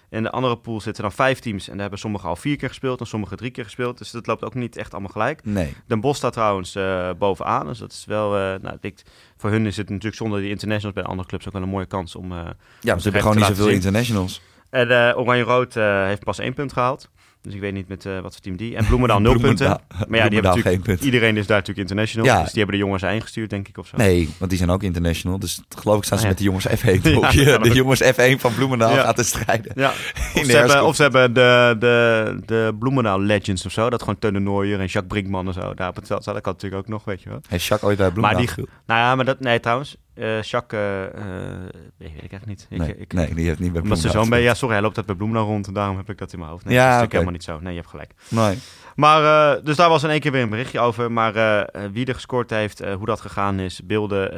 In de andere pool zitten dan vijf teams. En daar hebben sommigen al vier keer gespeeld en sommigen drie keer gespeeld. Dus dat loopt ook niet echt allemaal gelijk. Nee. Den Bosch staat trouwens eh, bovenaan. Dus dat is wel... eh, nou, ik, voor hun is het natuurlijk zonder die internationals bij de andere clubs ook wel een mooie kans om... eh, Ja, ze hebben gewoon niet zoveel internationals. En Oranje-Rood heeft pas één punt gehaald. Dus ik weet niet met eh, wat voor team die. En Bloemendaal nul punten. Maar ja, die hebben natuurlijk... punt. Iedereen is daar natuurlijk international. Ja. Dus die hebben de jongens ingestuurd, denk ik, of zo. Nee, want die zijn ook international. Dus geloof ik staan ze Ah, ja. met de jongens F1. Ja, toch? dat Ja, kan de jongens F1 van Bloemendaal gaat te strijden. Ja, of ze, hebben, of ze hebben de, de, de Bloemendaal Legends of zo. Dat gewoon Teun de Nooier en Jacques Brinkman en zo. Daar op het veld staat. Dat kan natuurlijk ook nog, weet je wel. Heeft Jacques ooit bij Bloemendaal die- gespeeld? Nou ja, maar dat... Nee, trouwens. Eh Jacques... eh, eh, weet ik echt niet. Ik, Nee, ik, nee, die heeft niet bij Omdat ze Bloemendaal zo mee... gespeeld. Ja, sorry, hij loopt dat bij Bloemendaal rond. En daarom heb ik dat in mijn hoofd. Nee, Ja, dat is natuurlijk oké. helemaal niet zo. Nee, je hebt gelijk. Nee. Maar, dus daar was in één keer weer een berichtje over. Maar wie er gescoord heeft, hoe dat gegaan is, beelden...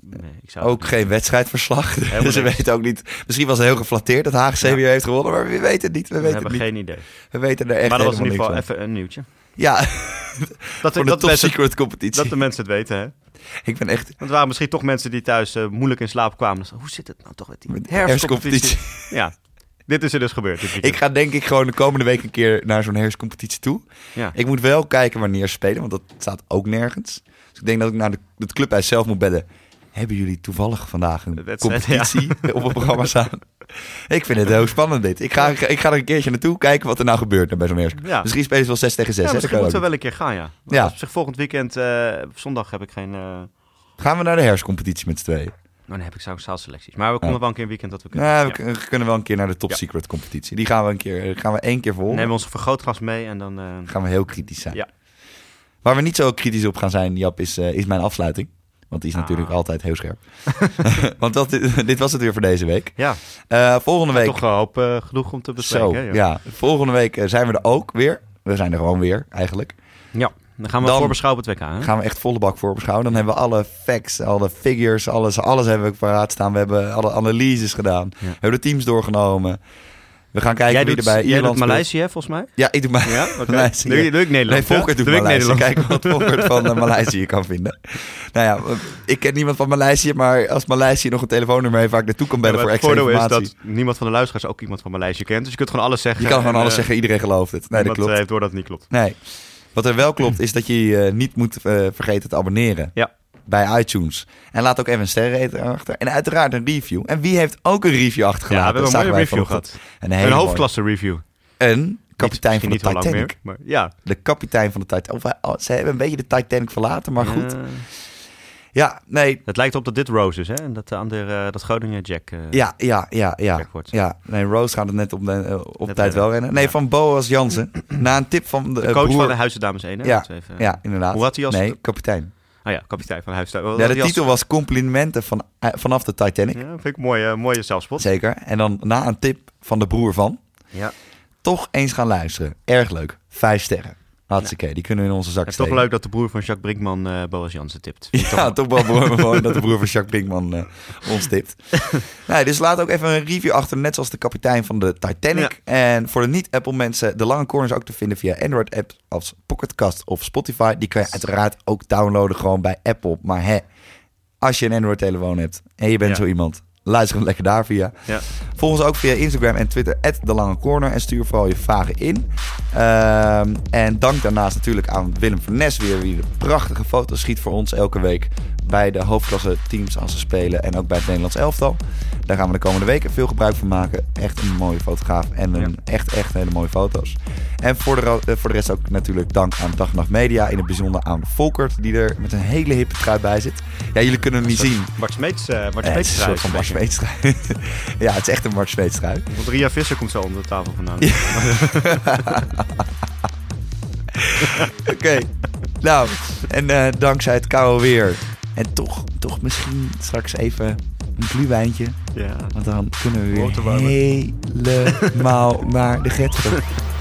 nee, ik zou Ook geen wedstrijdverslag. Dus we niks. weten ook niet. Misschien was hij heel geflatteerd dat Ja. weer heeft gewonnen. Maar we weten het niet. We We weten hebben het niet. geen idee. We weten er echt maar dat was in ieder geval even een nieuwtje. Ja, Dat, voor de dat, top mensen, secret competitie. dat de mensen het weten, hè? Ik ben echt... Want er waren misschien toch mensen die thuis eh, moeilijk in slaap kwamen. Dus, hoe zit het nou toch met die herfstcompetitie? Ja, dit is er dus gebeurd. Ik ga denk ik gewoon de komende week een keer naar zo'n herfstcompetitie toe. ja. Ik moet wel kijken wanneer ze spelen, want dat staat ook nergens. Dus ik denk dat ik naar de, het clubhuis zelf moet bellen. Hebben jullie toevallig vandaag een wedstrijd, competitie op het programma staan? Ik vind het heel spannend dit. Ik ga, ik ga er een keertje naartoe kijken wat er nou gebeurt bij zo'n herfst. Ja. Misschien spelen ze wel 6 tegen 6. Ja, misschien moeten we wel een keer gaan, ja. Want Ja. Op zich volgend weekend, op zondag heb ik geen... eh, Gaan we naar de herfstcompetitie met z'n tweeën? nou, dan heb ik zo'n zaalselecties. Maar we konden Ja. wel een keer een weekend dat we kunnen. Ja, we Ja. kunnen wel een keer naar de top secret competitie. Die gaan we een keer, gaan we één keer volgen. Nemen we onze vergrootglas mee en dan... eh, gaan we heel kritisch zijn. Ja. Waar we niet zo kritisch op gaan zijn, Jap, is, is mijn afsluiting. Want die is Ah. natuurlijk altijd heel scherp. Want dat, dit was het weer voor deze week. ja, Eh, volgende week. toch hoop eh, genoeg om te bespreken. zo, hè, ja. Volgende week eh, zijn we er ook weer. We zijn er gewoon weer, eigenlijk. ja. Dan gaan we Dan- voorbeschouwen op het WK. Hè? Gaan we echt volle bak voorbeschouwen. Dan hebben we alle facts, alle figures, alles, alles hebben we paraat staan. We hebben alle analyses gedaan. We hebben de teams doorgenomen. We gaan kijken jij wie doet, er bij jij Ierland doe speelt. Maleisië, hè, volgens mij? Ja, ik doe maar. Ja, oké. Maleisië. Doe, je- doe ik Nederland. Nee, Volkert hè? doet Doe Maleisië. Nederland. Kijk wat Volkert van eh, Maleisië kan vinden. Nou ja, ik ken niemand van Maleisië, maar als Maleisië nog een telefoonnummer heeft waar ik naartoe kan bellen voor het extra voordeel is informatie. dat niemand van de luisteraars ook iemand van Maleisië kent. Dus je kunt gewoon alles zeggen. Je kan gewoon en, alles eh, zeggen, iedereen gelooft het. Nee, dat klopt. eh, heeft door dat het niet klopt. Nee. Wat er wel klopt, is dat je je eh, niet moet eh, vergeten te abonneren. Ja. Bij iTunes. En laat ook even een sterrenrating achter. En uiteraard een review. En wie heeft ook een review Ja, achtergelaten? we hebben een mooie review gehad. Een, mooie. hoofdklasse review. Een kapitein Niet- van de Titanic. meer, maar ja. De kapitein van de Titanic. Of, hij- oh, ze hebben een beetje de Titanic verlaten, maar goed. Eh, Ja, nee. het lijkt op dat dit Rose is, hè? En dat de andere, eh, dat Groningen Jack. eh, Ja, ja, ja, ja. Jack wordt. Ja, nee, Rose gaat het net op, de, eh, op Net tijd rennen. wel rennen. Nee, Ja. van Boas Jansen. Na een tip van de, De eh, coach broer... van de Huizen Dames 1, hè? Ja, even- Ja, inderdaad. Hoe had hij als- Nee, kapitein. Ah ja, kapitein van Huizen Ja, de titel was Complimenten van, eh, vanaf de Titanic. Ja, vind ik een mooie, mooie zelfspot. Zeker. En dan na een tip van de broer van... Ja. toch eens gaan luisteren. Erg leuk. Vijf sterren. Hartstikke, die kunnen we in onze zak Het is toch leuk dat de broer van Jacques Brinkman eh Boas Jansen tipt. Ja, toch wel mooi dat de broer van Jacques Brinkman eh, ons tipt. nee, dus laat ook even een review achter, net zoals de kapitein van de Titanic. En voor de niet-Apple mensen, de lange corners ook te vinden via Android-apps als Pocketcast of Spotify. Die kan je uiteraard ook downloaden gewoon bij Apple. Maar hè, als je een Android-telefoon hebt en je bent Ja. zo iemand, luister hem lekker daar via. Ja. Volg ons ook via Instagram en Twitter, de Lange Corner. En stuur vooral je vragen in. Ehm, en dank daarnaast natuurlijk aan Willem van Nes weer, wie de prachtige foto's schiet voor ons elke week. Bij de hoofdklasse teams als ze spelen en ook bij het Nederlands elftal. Daar gaan we de komende weken veel gebruik van maken. Echt een mooie fotograaf en een echt, echt hele mooie foto's. En voor de, eh, voor de rest ook natuurlijk dank aan Dag en Nacht Media. In het bijzonder aan Volkert, die er met een hele hippe trui bij zit. Ja, jullie kunnen hem niet zien. Smeets, Eh, het Smeets is een soort van Mart Smeets trui. ja, het is echt een Mart Smeets trui. Ria Visser komt zo onder de tafel vandaan. Oké. Nou, en eh, dankzij het koude weer. En toch, toch misschien straks even een gluwijntje. Ja. Want dan kunnen we weer helemaal naar de Getver.